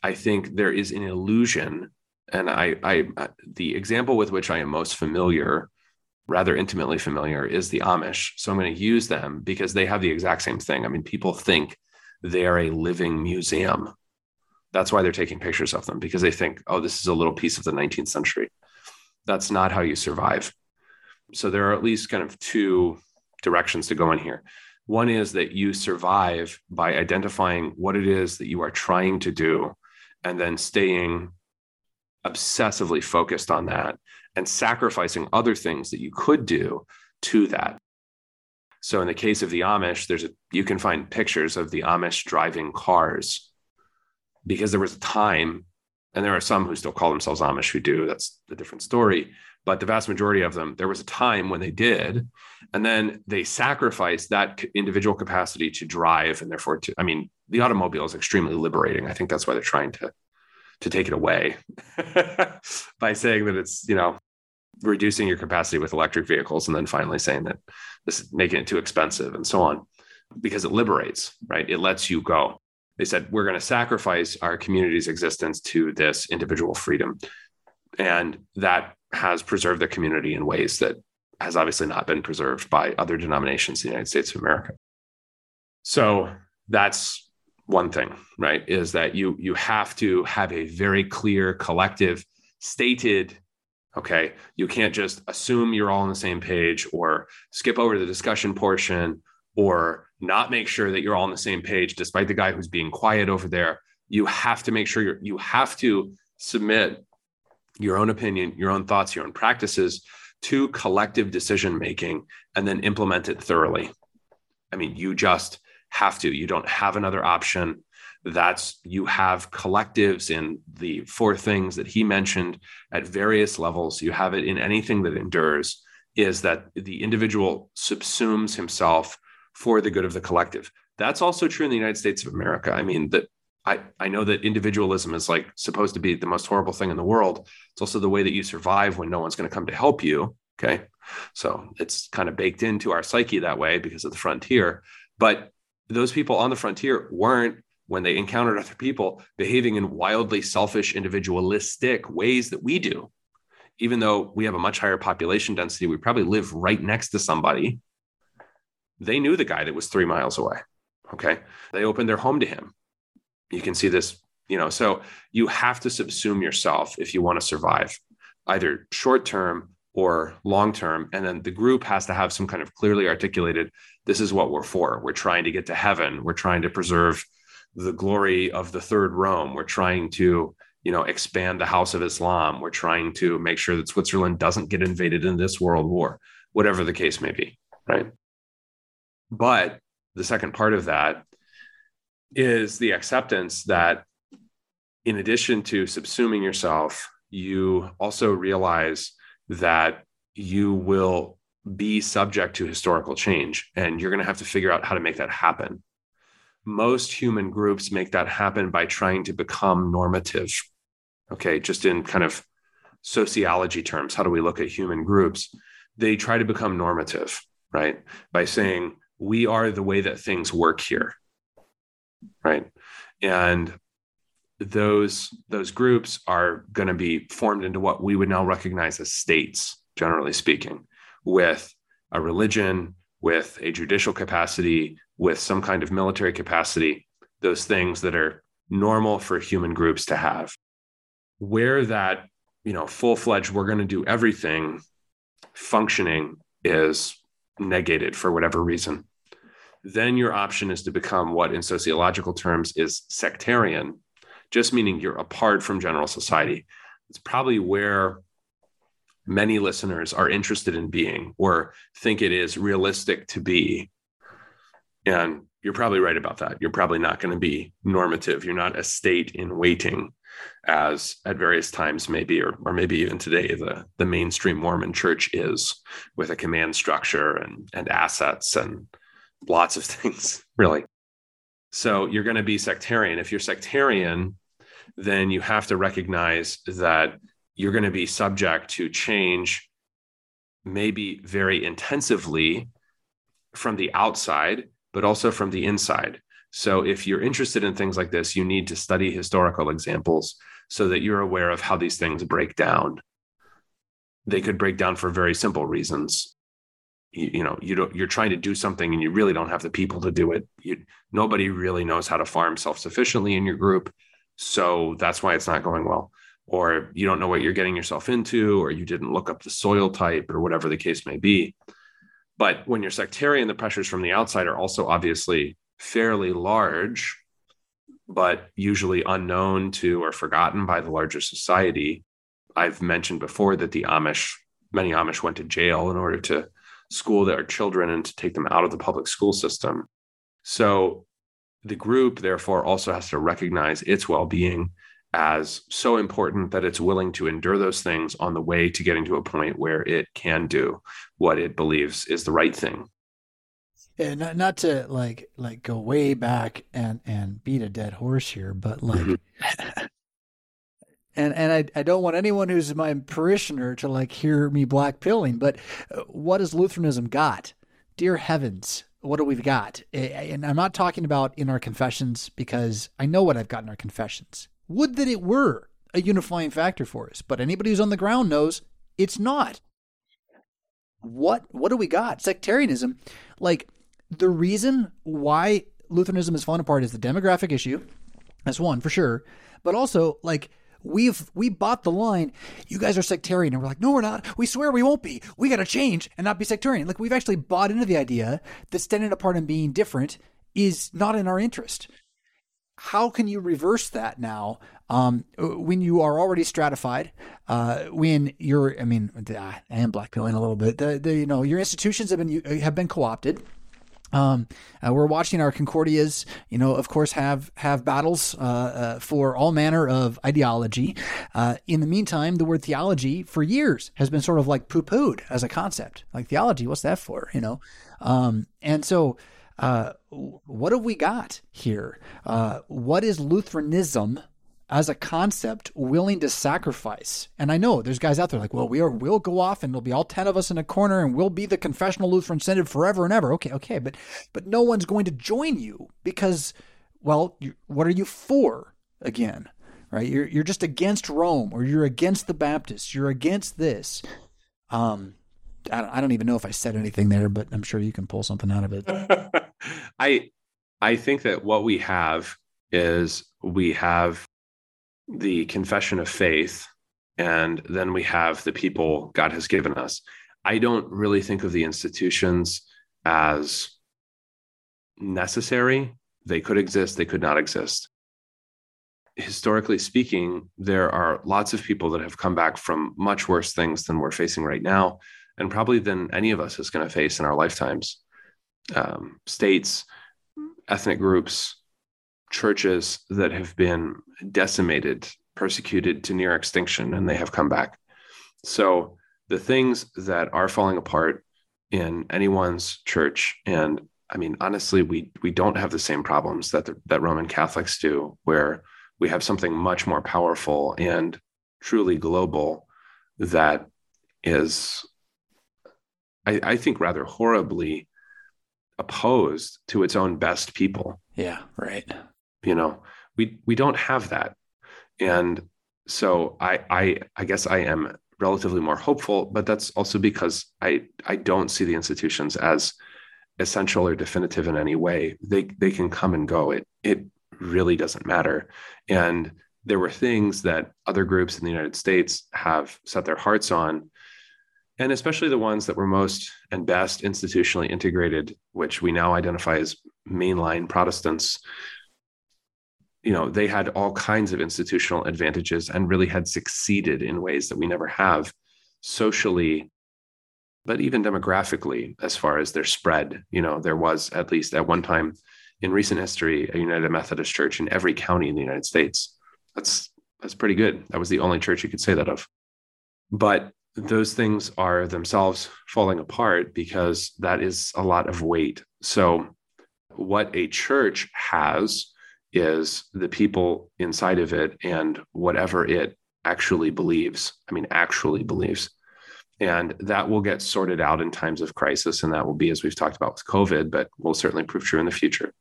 I think there is an illusion, and I, I uh, the example with which I am most familiar, rather intimately familiar, is the Amish. So I'm going to use them because they have the exact same thing. I mean, people think they are a living museum. That's why they're taking pictures of them because they think, oh, this is a little piece of the 19th century. That's not how you survive. So there are at least kind of two directions to go in here. One is that you survive by identifying what it is that you are trying to do and then staying obsessively focused on that and sacrificing other things that you could do to that. So in the case of the Amish, there's a you can find pictures of the Amish driving cars because there was a time, and there are some who still call themselves Amish who do. That's a different story. But the vast majority of them, there was a time when they did, and then they sacrificed that individual capacity to drive, and therefore to. I mean, the automobile is extremely liberating. I think that's why they're trying to to take it away by saying that it's you know reducing your capacity with electric vehicles, and then finally saying that this is making it too expensive and so on, because it liberates, right? It lets you go. They said we're going to sacrifice our community's existence to this individual freedom. And that has preserved the community in ways that has obviously not been preserved by other denominations in the united states of america. So that's one thing right is that you you have to have a very clear collective stated okay you can't just assume you're all on the same page or skip over the discussion portion or not make sure that you're all on the same page despite the guy who's being quiet over there. You have to make sure you're you have to submit your own opinion your own thoughts your own practices to collective decision making and then implement it thoroughly. I mean you just have to you don't have another option That's you have collectives in the four things that he mentioned at various levels. You have it in anything that endures, is that the individual subsumes himself for the good of the collective. That's also true in the United States of America. I mean, that I, I know that individualism is like supposed to be the most horrible thing in the world. It's also the way that you survive when no one's going to come to help you. Okay. So it's kind of baked into our psyche that way because of the frontier. But those people on the frontier weren't, when they encountered other people, behaving in wildly selfish, individualistic ways that we do. Even though we have a much higher population density, we probably live right next to somebody. They knew the guy that was three miles away. Okay. They opened their home to him. You can see this, you know, so you have to subsume yourself if you want to survive, either short term or long term. And then the group has to have some kind of clearly articulated this is what we're for. We're trying to get to heaven. We're trying to preserve the glory of the third Rome. We're trying to, you know, expand the house of Islam. We're trying to make sure that Switzerland doesn't get invaded in this world war, whatever the case may be. Right. But the second part of that is the acceptance that in addition to subsuming yourself, you also realize that you will be subject to historical change and you're going to have to figure out how to make that happen. Most human groups make that happen by trying to become normative. Okay, just in kind of sociology terms, how do we look at human groups? They try to become normative, right? By saying, we are the way that things work here right and those those groups are going to be formed into what we would now recognize as states generally speaking with a religion with a judicial capacity with some kind of military capacity those things that are normal for human groups to have where that you know full-fledged we're going to do everything functioning is negated for whatever reason then your option is to become what in sociological terms is sectarian, just meaning you're apart from general society. It's probably where many listeners are interested in being or think it is realistic to be. And you're probably right about that. You're probably not going to be normative. You're not a state in waiting as at various times maybe or, or maybe even today the, the mainstream mormon church is with a command structure and, and assets and lots of things, really. So you're going to be sectarian. If you're sectarian, then you have to recognize that you're going to be subject to change, maybe very intensively from the outside, but also from the inside. So if you're interested in things like this, you need to study historical examples so that you're aware of how these things break down. They could break down for very simple reasons you, you know you don't you're trying to do something and you really don't have the people to do it you, nobody really knows how to farm self-sufficiently in your group so that's why it's not going well or you don't know what you're getting yourself into or you didn't look up the soil type or whatever the case may be but when you're sectarian the pressures from the outside are also obviously fairly large but usually unknown to or forgotten by the larger society i've mentioned before that the amish many amish went to jail in order to school their children and to take them out of the public school system. So the group, therefore, also has to recognize its well being as so important that it's willing to endure those things on the way to getting to a point where it can do what it believes is the right thing. Yeah, not, not to like like go way back and and beat a dead horse here, but like mm-hmm. and and I, I don't want anyone who's my parishioner to like hear me black pilling, but uh, what has Lutheranism got? Dear heavens, what do we've got? And I'm not talking about in our confessions because I know what I've got in our confessions. Would that it were a unifying factor for us, but anybody who's on the ground knows it's not. What what do we got? Sectarianism, like the reason why Lutheranism is falling apart is the demographic issue. That's one for sure, but also like we've we bought the line. You guys are sectarian, and we're like, no, we're not. We swear we won't be. We got to change and not be sectarian. Like we've actually bought into the idea that standing apart and being different is not in our interest. How can you reverse that now um, when you are already stratified? Uh, when you're, I mean, I am blackpilling a little bit. The, the, you know, your institutions have been have been co-opted. Um, uh, we're watching our Concordias, you know, of course, have have battles uh, uh, for all manner of ideology. Uh, in the meantime, the word theology for years has been sort of like poo pooed as a concept. Like theology, what's that for? You know, um, and so uh, what have we got here? Uh, what is Lutheranism? as a concept willing to sacrifice. And I know there's guys out there like, well, we are we'll go off and there'll be all 10 of us in a corner and we'll be the confessional Lutheran Synod forever and ever. Okay, okay, but but no one's going to join you because well, you, what are you for again? Right? You're you're just against Rome or you're against the Baptists. You're against this. Um I don't, even know if I said anything there, but I'm sure you can pull something out of it. I I think that what we have is we have the confession of faith, and then we have the people God has given us. I don't really think of the institutions as necessary. They could exist, they could not exist. Historically speaking, there are lots of people that have come back from much worse things than we're facing right now, and probably than any of us is going to face in our lifetimes. Um, states, ethnic groups, churches that have been decimated, persecuted to near extinction, and they have come back. So the things that are falling apart in anyone's church, and I mean, honestly, we we don't have the same problems that the, that Roman Catholics do, where we have something much more powerful and truly global that is, I, I think, rather horribly opposed to its own best people. Yeah, right. You know we we don't have that. And so i i i guess i am relatively more hopeful but that's also because i i don't see the institutions as essential or definitive in any way. They they can come and go. It it really doesn't matter. And there were things that other groups in the united states have set their hearts on and especially the ones that were most and best institutionally integrated which we now identify as mainline protestants you know they had all kinds of institutional advantages and really had succeeded in ways that we never have socially but even demographically as far as their spread. You know there was at least at one time in recent history a united methodist church in every county in the united states. That's that's pretty good. That was the only church you could say that of. But those things are themselves falling apart because that is a lot of weight so what a church has is the people inside of it and whatever it actually believes. I mean, actually believes. And that will get sorted out in times of crisis. And that will be, as we've talked about with COVID, but will certainly prove true in the future.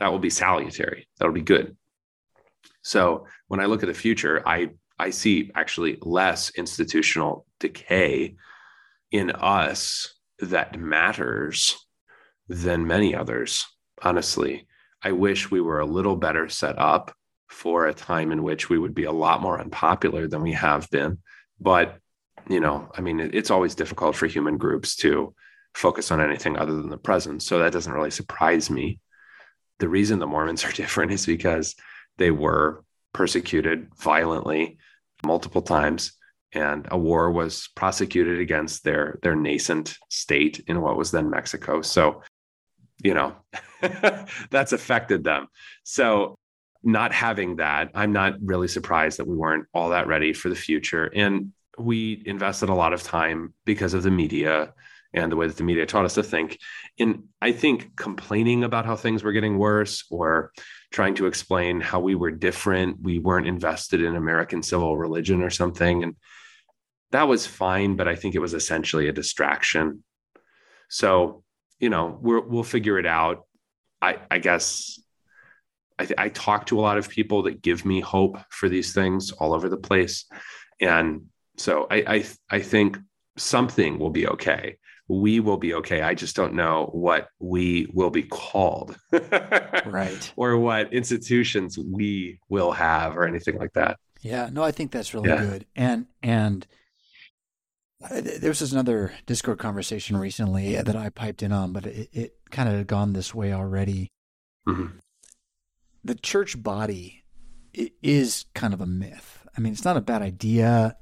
That will be salutary. That'll be good. So when I look at the future, I, I see actually less institutional decay in us that matters than many others, honestly. I wish we were a little better set up for a time in which we would be a lot more unpopular than we have been. But, you know, I mean, it's always difficult for human groups to focus on anything other than the present. So that doesn't really surprise me. The reason the Mormons are different is because they were persecuted violently multiple times and a war was prosecuted against their their nascent state in what was then Mexico. So you know, that's affected them. So, not having that, I'm not really surprised that we weren't all that ready for the future. And we invested a lot of time because of the media and the way that the media taught us to think. And I think complaining about how things were getting worse or trying to explain how we were different, we weren't invested in American civil religion or something. And that was fine, but I think it was essentially a distraction. So you know, we will figure it out. I, I guess I, th- I talk to a lot of people that give me hope for these things all over the place, and so I, I, I think something will be okay. We will be okay. I just don't know what we will be called, right? Or what institutions we will have, or anything like that. Yeah, no, I think that's really yeah. good, and and there was another Discord conversation recently that I piped in on, but it, it kind of had gone this way already. Mm-hmm. The church body is kind of a myth. I mean, it's not a bad idea.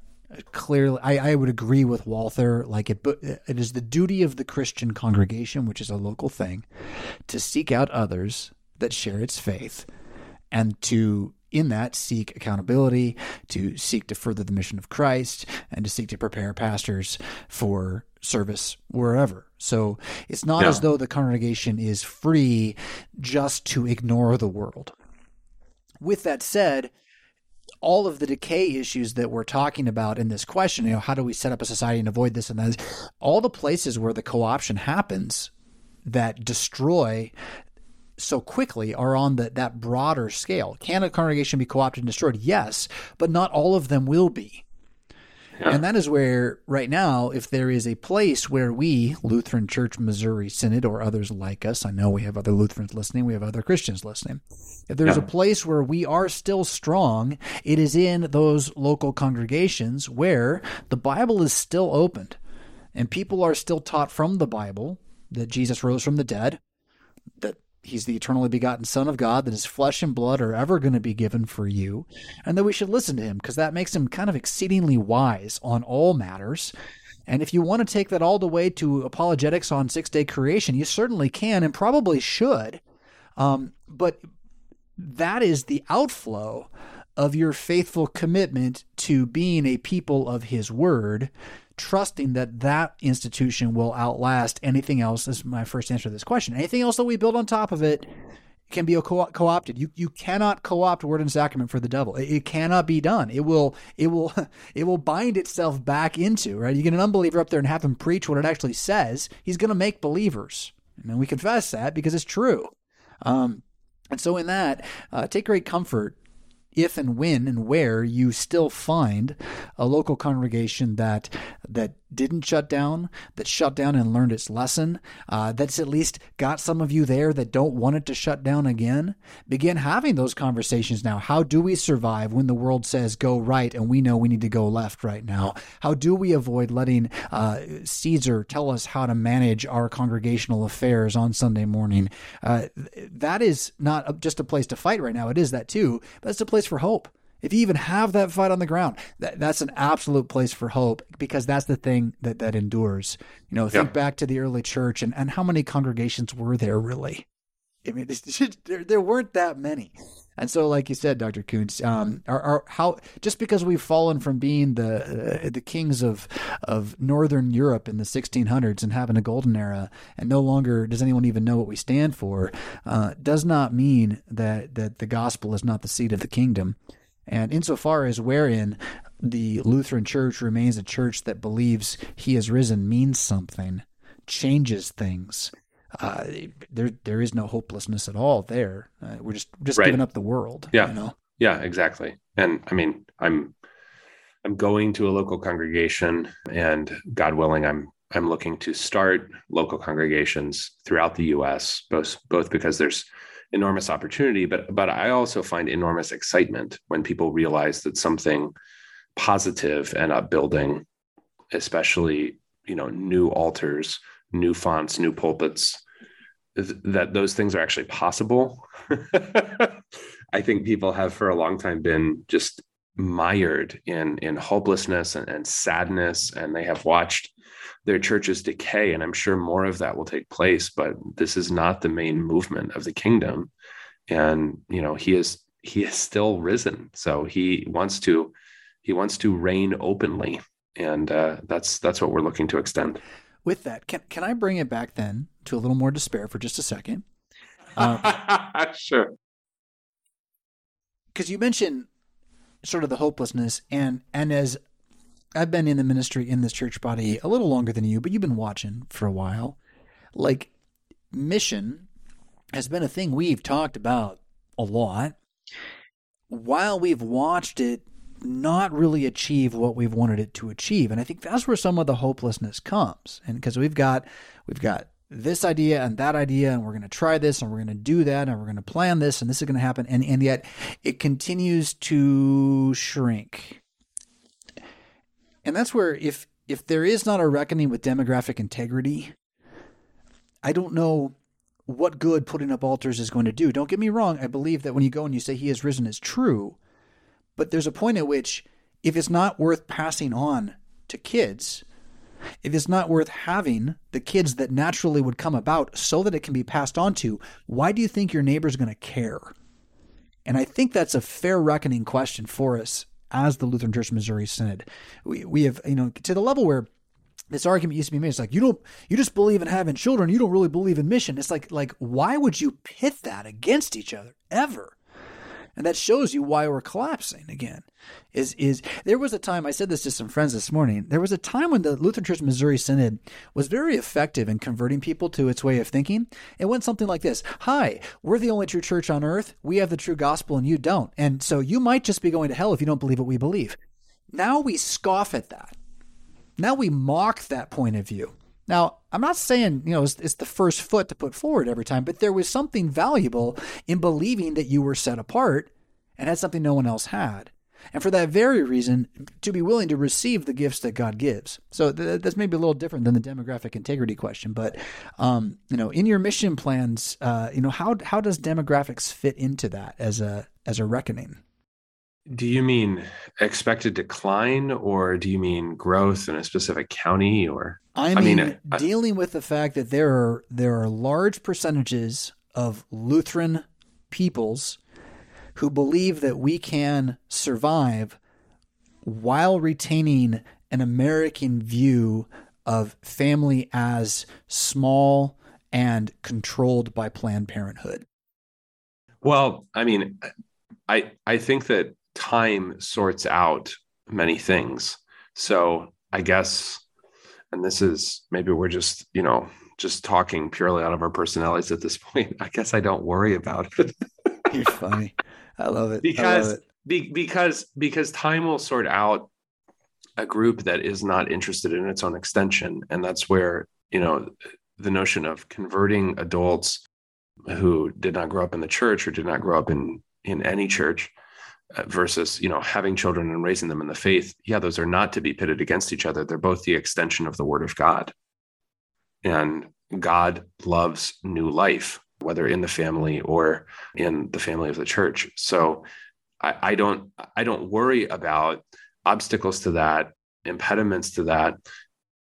Clearly I, I would agree with Walther like it but it is the duty of the Christian congregation which is a local thing to seek out others that share its faith and to in that seek accountability to seek to further the mission of Christ and to seek to prepare pastors for service wherever so it's not Yeah. as though the congregation is free just to ignore the world with that said all of the decay issues that we're talking about in this question, you know, how do we set up a society and avoid this and that? All the places where the co-option happens that destroy so quickly are on the, that broader scale. Can a congregation be co-opted and destroyed? Yes, but not all of them will be. And that is where, right now, if there is a place where we, Lutheran Church Missouri Synod, or others like us, I know we have other Lutherans listening, we have other Christians listening. If there's Yeah. a place where we are still strong, it is in those local congregations where the Bible is still opened and people are still taught from the Bible that Jesus rose from the dead, that he's the eternally begotten Son of God, that his flesh and blood are ever going to be given for you, and that we should listen to him because that makes him kind of exceedingly wise on all matters. And if you want to take that all the way to apologetics on six day creation, you certainly can and probably should. Um, but that is the outflow of your faithful commitment to being a people of his word trusting that that institution will outlast anything else is my first answer to this question. Anything else that we build on top of it can be co- co-opted. You you cannot co-opt word and sacrament for the devil. It, it cannot be done. It will it will it will bind itself back into right? You get an unbeliever up there and have him preach what it actually says he's going to make believers. And we confess that because it's true. Um, and so, in that, uh, take great comfort if and when and where you still find a local congregation that that didn't shut down, that shut down and learned its lesson, uh, that's at least got some of you there that don't want it to shut down again. Begin having those conversations now. How do we survive when the world says go right and we know we need to go left right now? How do we avoid letting uh, Caesar tell us how to manage our congregational affairs on Sunday morning? Uh, that is not just a place to fight right now. It is that too, but it's a place for hope. If you even have that fight on the ground, that, that's an absolute place for hope because that's the thing that, that endures. You know, think Yeah. back to the early church and, and how many congregations were there really? I mean, just- there, there weren't that many. And so, like you said, Dr. Koontz, um, are, are how just because we've fallen from being the uh, the kings of of Northern Europe in the 1600s and having a golden era, and no longer does anyone even know what we stand for, uh, does not mean that that the gospel is not the seed of the kingdom. And insofar as wherein the Lutheran Church remains a church that believes He has risen means something, changes things. Uh, there, there is no hopelessness at all there. Uh, we're just just Right. giving up the world. Yeah. you know? Yeah, exactly. And I mean, I'm I'm going to a local congregation and God willing, I'm I'm looking to start local congregations throughout the US, both both because there's enormous opportunity, but but I also find enormous excitement when people realize that something positive and upbuilding, especially, you know, new altars, new fonts, new pulpits, th- that those things are actually possible. I think people have for a long time been just mired in in hopelessness and, and sadness, and they have watched their churches decay. And I'm sure more of that will take place, but this is not the main movement of the kingdom. And you know, he is he is still risen, so he wants to he wants to reign openly, and uh, that's that's what we're looking to extend. With that, can can I bring it back then to a little more despair for just a second? Uh, sure. because you mentioned sort of the hopelessness and and as I've been in the ministry in this church body a little longer than you, but you've been watching for a while. Like mission has been a thing we've talked about a lot. While we've watched it not really achieve what we've wanted it to achieve, and I think that's where some of the hopelessness comes. And because we've got we've got this idea and that idea, and we're going to try this and we're going to do that and we're going to plan this and this is going to happen, and and yet it continues to shrink. And that's where if if there is not a reckoning with demographic integrity, I don't know what good putting up altars is going to do. Don't get me wrong, I believe that when you go and you say he has risen is true, but there's a point at which if it's not worth passing on to kids, if it's not worth having the kids that naturally would come about so that it can be passed on to, why do you think your neighbor's going to care? And I think that's a fair reckoning question for us as the Lutheran Church Missouri Synod. We, we have, you know, to the level where this argument used to be made. It's like you don't, you just believe in having children. You don't really believe in mission. It's like, like why would you pit that against each other ever? And that shows you why we're collapsing again. Is is there was a time I said this to some friends this morning. There was a time when the Lutheran Church Missouri Synod was very effective in converting people to its way of thinking. It went something like this: "Hi, we're the only true church on earth. We have the true gospel, and you don't. And so you might just be going to hell if you don't believe what we believe." Now we scoff at that. Now we mock that point of view. Now, I'm not saying, you know, it's, it's, the first foot to put forward every time, but there was something valuable in believing that you were set apart and had something no one else had. And for that very reason, to be willing to receive the gifts that God gives. So th- that's maybe a little different than the demographic integrity question. But, um, you know, in your mission plans, uh, you know, how, how does demographics fit into that as a, as a reckoning? Do you mean expected decline or do you mean growth in a specific county or I mean, I mean I, uh, uh, dealing with the fact that there are there are large percentages of Lutheran peoples who believe that we can survive while retaining an American view of family as small and controlled by Planned Parenthood. Well, I mean, I I think that time sorts out many things. So I guess, and this is maybe we're just, you know, just talking purely out of our personalities at this point. I guess I don't worry about it. You're funny. I love it. Because love it. Be, because because time will sort out a group that is not interested in its own extension. And that's where, you know, the notion of converting adults who did not grow up in the church or did not grow up in in any church Uh, versus you know having children and raising them in the faith yeah those are not to be pitted against each other. They're both the extension of the word of god. And god loves new life whether in the family or in the family of the church. So i, I don't i don't worry about obstacles to that impediments to that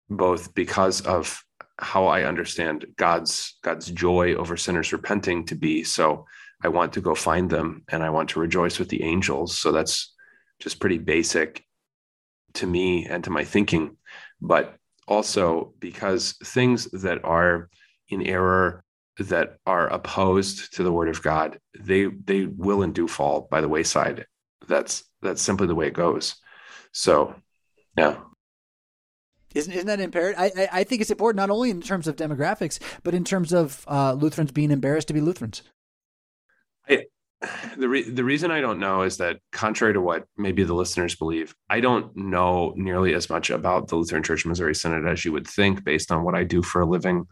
both because of how i understand god's god's joy over sinners repenting to be. So I want to go find them and I want to rejoice with the angels. So that's just pretty basic to me and to my thinking. But also because things that are in error, that are opposed to the word of God, they they will and do fall by the wayside. That's that's simply the way it goes. So, yeah. Isn't, isn't that imperative? I, I think it's important not only in terms of demographics, but in terms of uh, Lutherans being embarrassed to be Lutherans. I, the re- the reason I don't know is that contrary to what maybe the listeners believe, I don't know nearly as much about the Lutheran Church Missouri Synod as you would think based on what I do for a living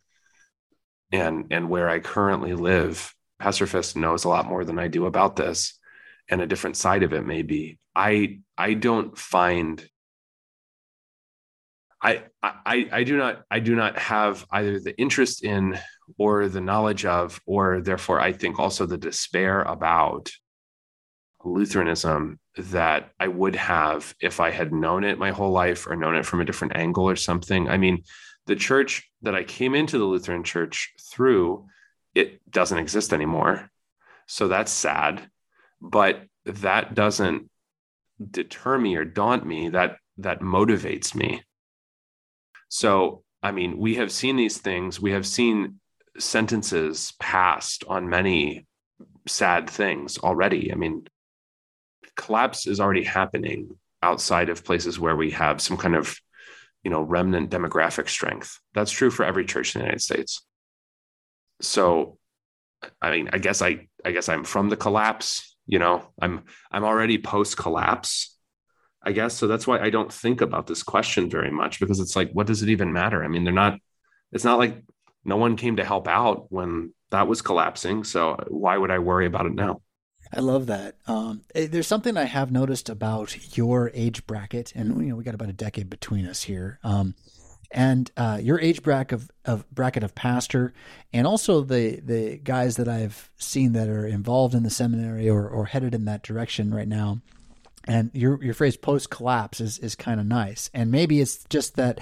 and and where I currently live. Pastor knows a lot more than I do about this and a different side of it maybe. I I don't find I, I I do not I do not have either the interest in or the knowledge of or therefore I think also the despair about Lutheranism that I would have if I had known it my whole life or known it from a different angle or something. I mean, the church that I came into the Lutheran church through it doesn't exist anymore. So that's sad, but that doesn't deter me or daunt me that that motivates me so, I mean, we have seen these things. We have seen sentences passed on many sad things already. I mean, collapse is already happening outside of places where we have some kind of, you know, remnant demographic strength. That's true for every church in the United States. So, I mean, I guess I, I guess I'm from the collapse. You know, I'm, I'm already post collapse I guess. So that's why I don't think about this question very much because it's like, what does it even matter? I mean, they're not, it's not like no one came to help out when that was collapsing. So why would I worry about it now? I love that. Um, eh, there's something I have noticed about your age bracket, and you know we got about a decade between us here. Um, and uh, your age bracket of, of, bracket of pastor, and also the the guys that I've seen that are involved in the seminary or or headed in that direction right now and your your phrase post collapse is is kind of nice. And maybe it's just that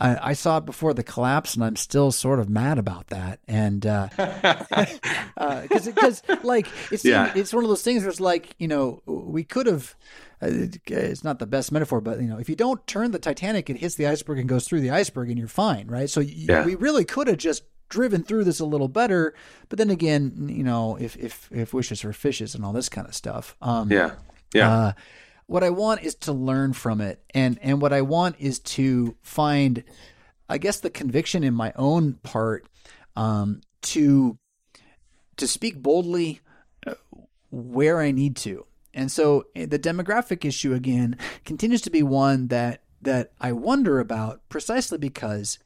uh, I saw it before the collapse and I'm still sort of mad about that. And because uh, because uh, like it's yeah. it's one of those things where it's like you know we could have uh, it's not the best metaphor but you know if you don't turn the Titanic it hits the iceberg and goes through the iceberg and you're fine right? So yeah. we really could have just driven through this a little better. But then again you know if if if wishes for fishes and all this kind of stuff um yeah. Yeah. uh, what I want is to learn from it, and and what I want is to find, I guess, the conviction in my own part um, to to speak boldly uh, where I need to. And so eh, the demographic issue again continues to be one that that I wonder about precisely because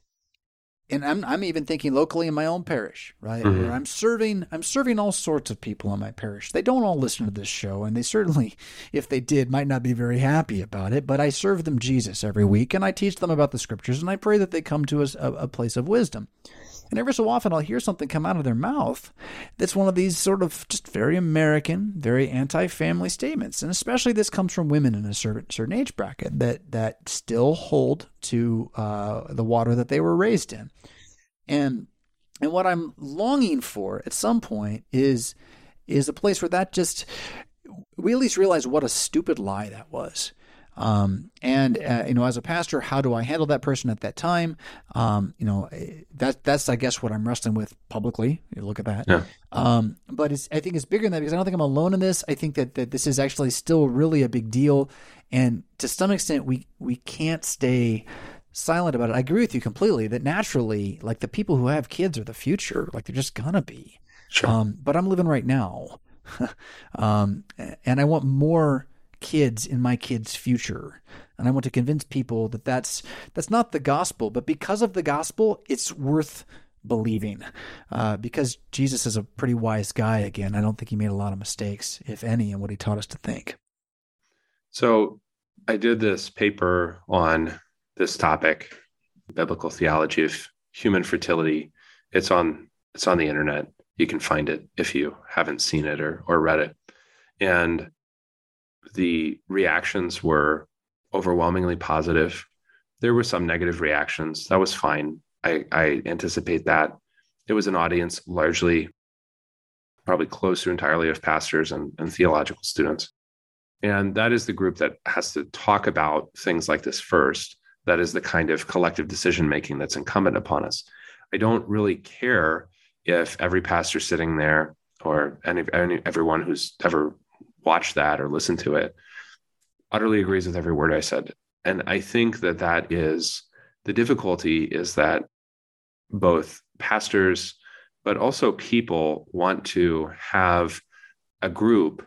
and I'm I'm even thinking locally in my own parish, right? Mm-hmm. Where I'm serving I'm serving all sorts of people in my parish. They don't all listen to this show, and they certainly, if they did, might not be very happy about it. But I serve them Jesus every week, and I teach them about the scriptures, and I pray that they come to a, a place of wisdom. And every so often I'll hear something come out of their mouth that's one of these sort of just very American, very anti-family statements. And especially this comes from women in a certain, certain age bracket that, that still hold to uh, the water that they were raised in. And and what I'm longing for at some point is is a place where that just we at least realize what a stupid lie that was. Um, and uh, you know, as a pastor, how do I handle that person at that time? Um, you know, that that's I guess what I'm wrestling with publicly. You look at that. Yeah. Um, but it's I think it's bigger than that because I don't think I'm alone in this. I think that that this is actually still really a big deal, and to some extent, we we can't stay silent about it. I agree with you completely that naturally, like the people who have kids are the future. Like they're just gonna be. Sure. Um, but I'm living right now, um, and I want more kids in my kids' future. And I want to convince people that that's that's not the gospel, but because of the gospel, it's worth believing. Uh, because Jesus is a pretty wise guy. Again, I don't think he made a lot of mistakes, if any, in what he taught us to think. So, I did this paper on this topic, biblical theology of human fertility. It's on it's on the internet. You can find it if you haven't seen it or or read it. And the reactions were overwhelmingly positive. There were some negative reactions. That was fine. I, I anticipate that. It was an audience largely, probably close to entirely of pastors and, and theological students. And that is the group that has to talk about things like this first. That is the kind of collective decision making that's incumbent upon us. I don't really care if every pastor sitting there or any, any everyone who's ever watch that or listen to it utterly agrees with every word I said. And I think that that is the difficulty is that both pastors, but also people want to have a group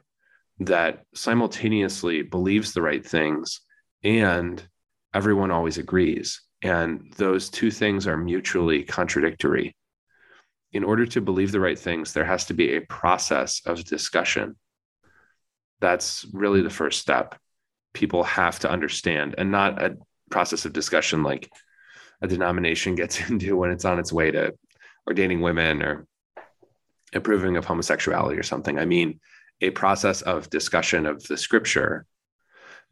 that simultaneously believes the right things and everyone always agrees. And those two things are mutually contradictory. In order to believe the right things, there has to be a process of discussion that's really the first step people have to understand and not a process of discussion like a denomination gets into when it's on its way to ordaining women or approving of homosexuality or something. I mean, a process of discussion of the scripture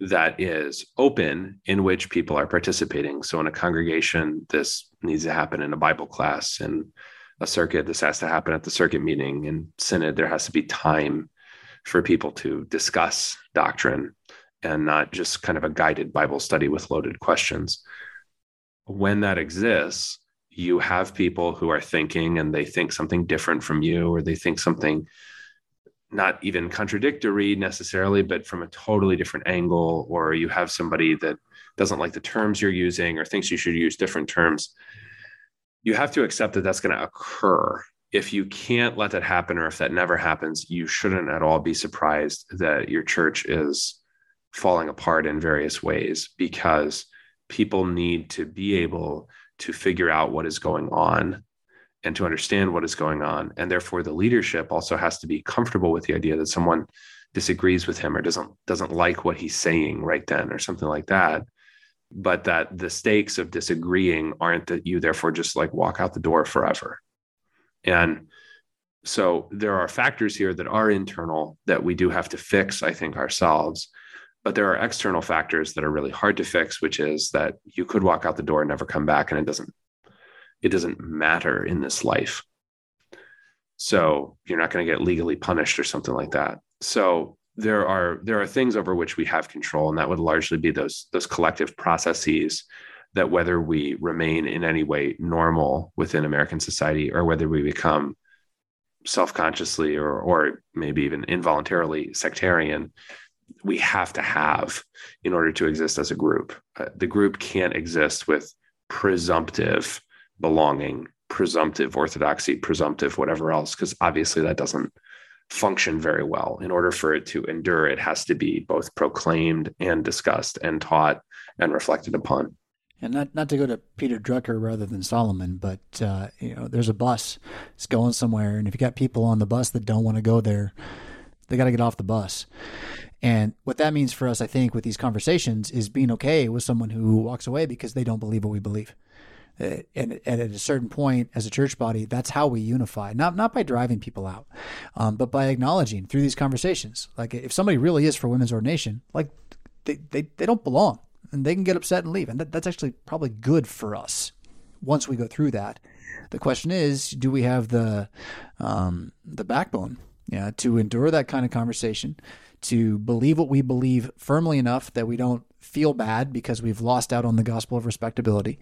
that is open in which people are participating. So, in a congregation, this needs to happen in a Bible class. In a circuit, this has to happen at the circuit meeting. In synod, there has to be time for people to discuss doctrine and not just kind of a guided Bible study with loaded questions. When that exists, you have people who are thinking and they think something different from you, or they think something not even contradictory necessarily, but from a totally different angle, or you have somebody that doesn't like the terms you're using or thinks you should use different terms. You have to accept that that's going to occur if you can't let that happen or if that never happens, you shouldn't at all be surprised that your church is falling apart in various ways because people need to be able to figure out what is going on and to understand what is going on. And therefore the leadership also has to be comfortable with the idea that someone disagrees with him or doesn't doesn't like what he's saying right then or something like that but that the stakes of disagreeing aren't that you therefore just like walk out the door forever and so there are factors here that are internal that we do have to fix, I think, ourselves. but there are external factors that are really hard to fix, which is that you could walk out the door and never come back, and it doesn't it doesn't matter in this life. So you're not going to get legally punished or something like that. So there are there are things over which we have control, and that would largely be those those collective processes that whether we remain in any way normal within American society or whether we become self-consciously or or maybe even involuntarily sectarian we have to have in order to exist as a group. Uh, the group can't exist with presumptive belonging presumptive orthodoxy presumptive whatever else because obviously that doesn't function very well. In order for it to endure it has to be both proclaimed and discussed and taught and reflected upon and not not to go to Peter Drucker rather than Solomon, but uh, you know, there's a bus, it's going somewhere, and if you got people on the bus that don't want to go there, they got to get off the bus. And what that means for us, I think, with these conversations is being okay with someone who walks away because they don't believe what we believe. Uh, and, and, at a certain point, as a church body, that's how we unify. Not not by driving people out, um, but by acknowledging through these conversations. Like if somebody really is for women's ordination, like they, they, they don't belong and they can get upset and leave. And that, that's actually probably good for us once we go through that. The question is, do we have the um, the backbone yeah, to endure that kind of conversation, to believe what we believe firmly enough that we don't feel bad because we've lost out on the gospel of respectability,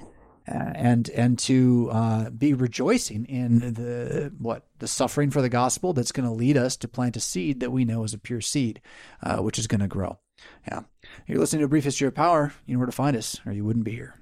uh, and and to uh, be rejoicing in the what the suffering for the gospel that's going to lead us to plant a seed that we know is a pure seed, uh, which is going to grow. Yeah. You're listening to a brief history of power. You know where to find us, or you wouldn't be here.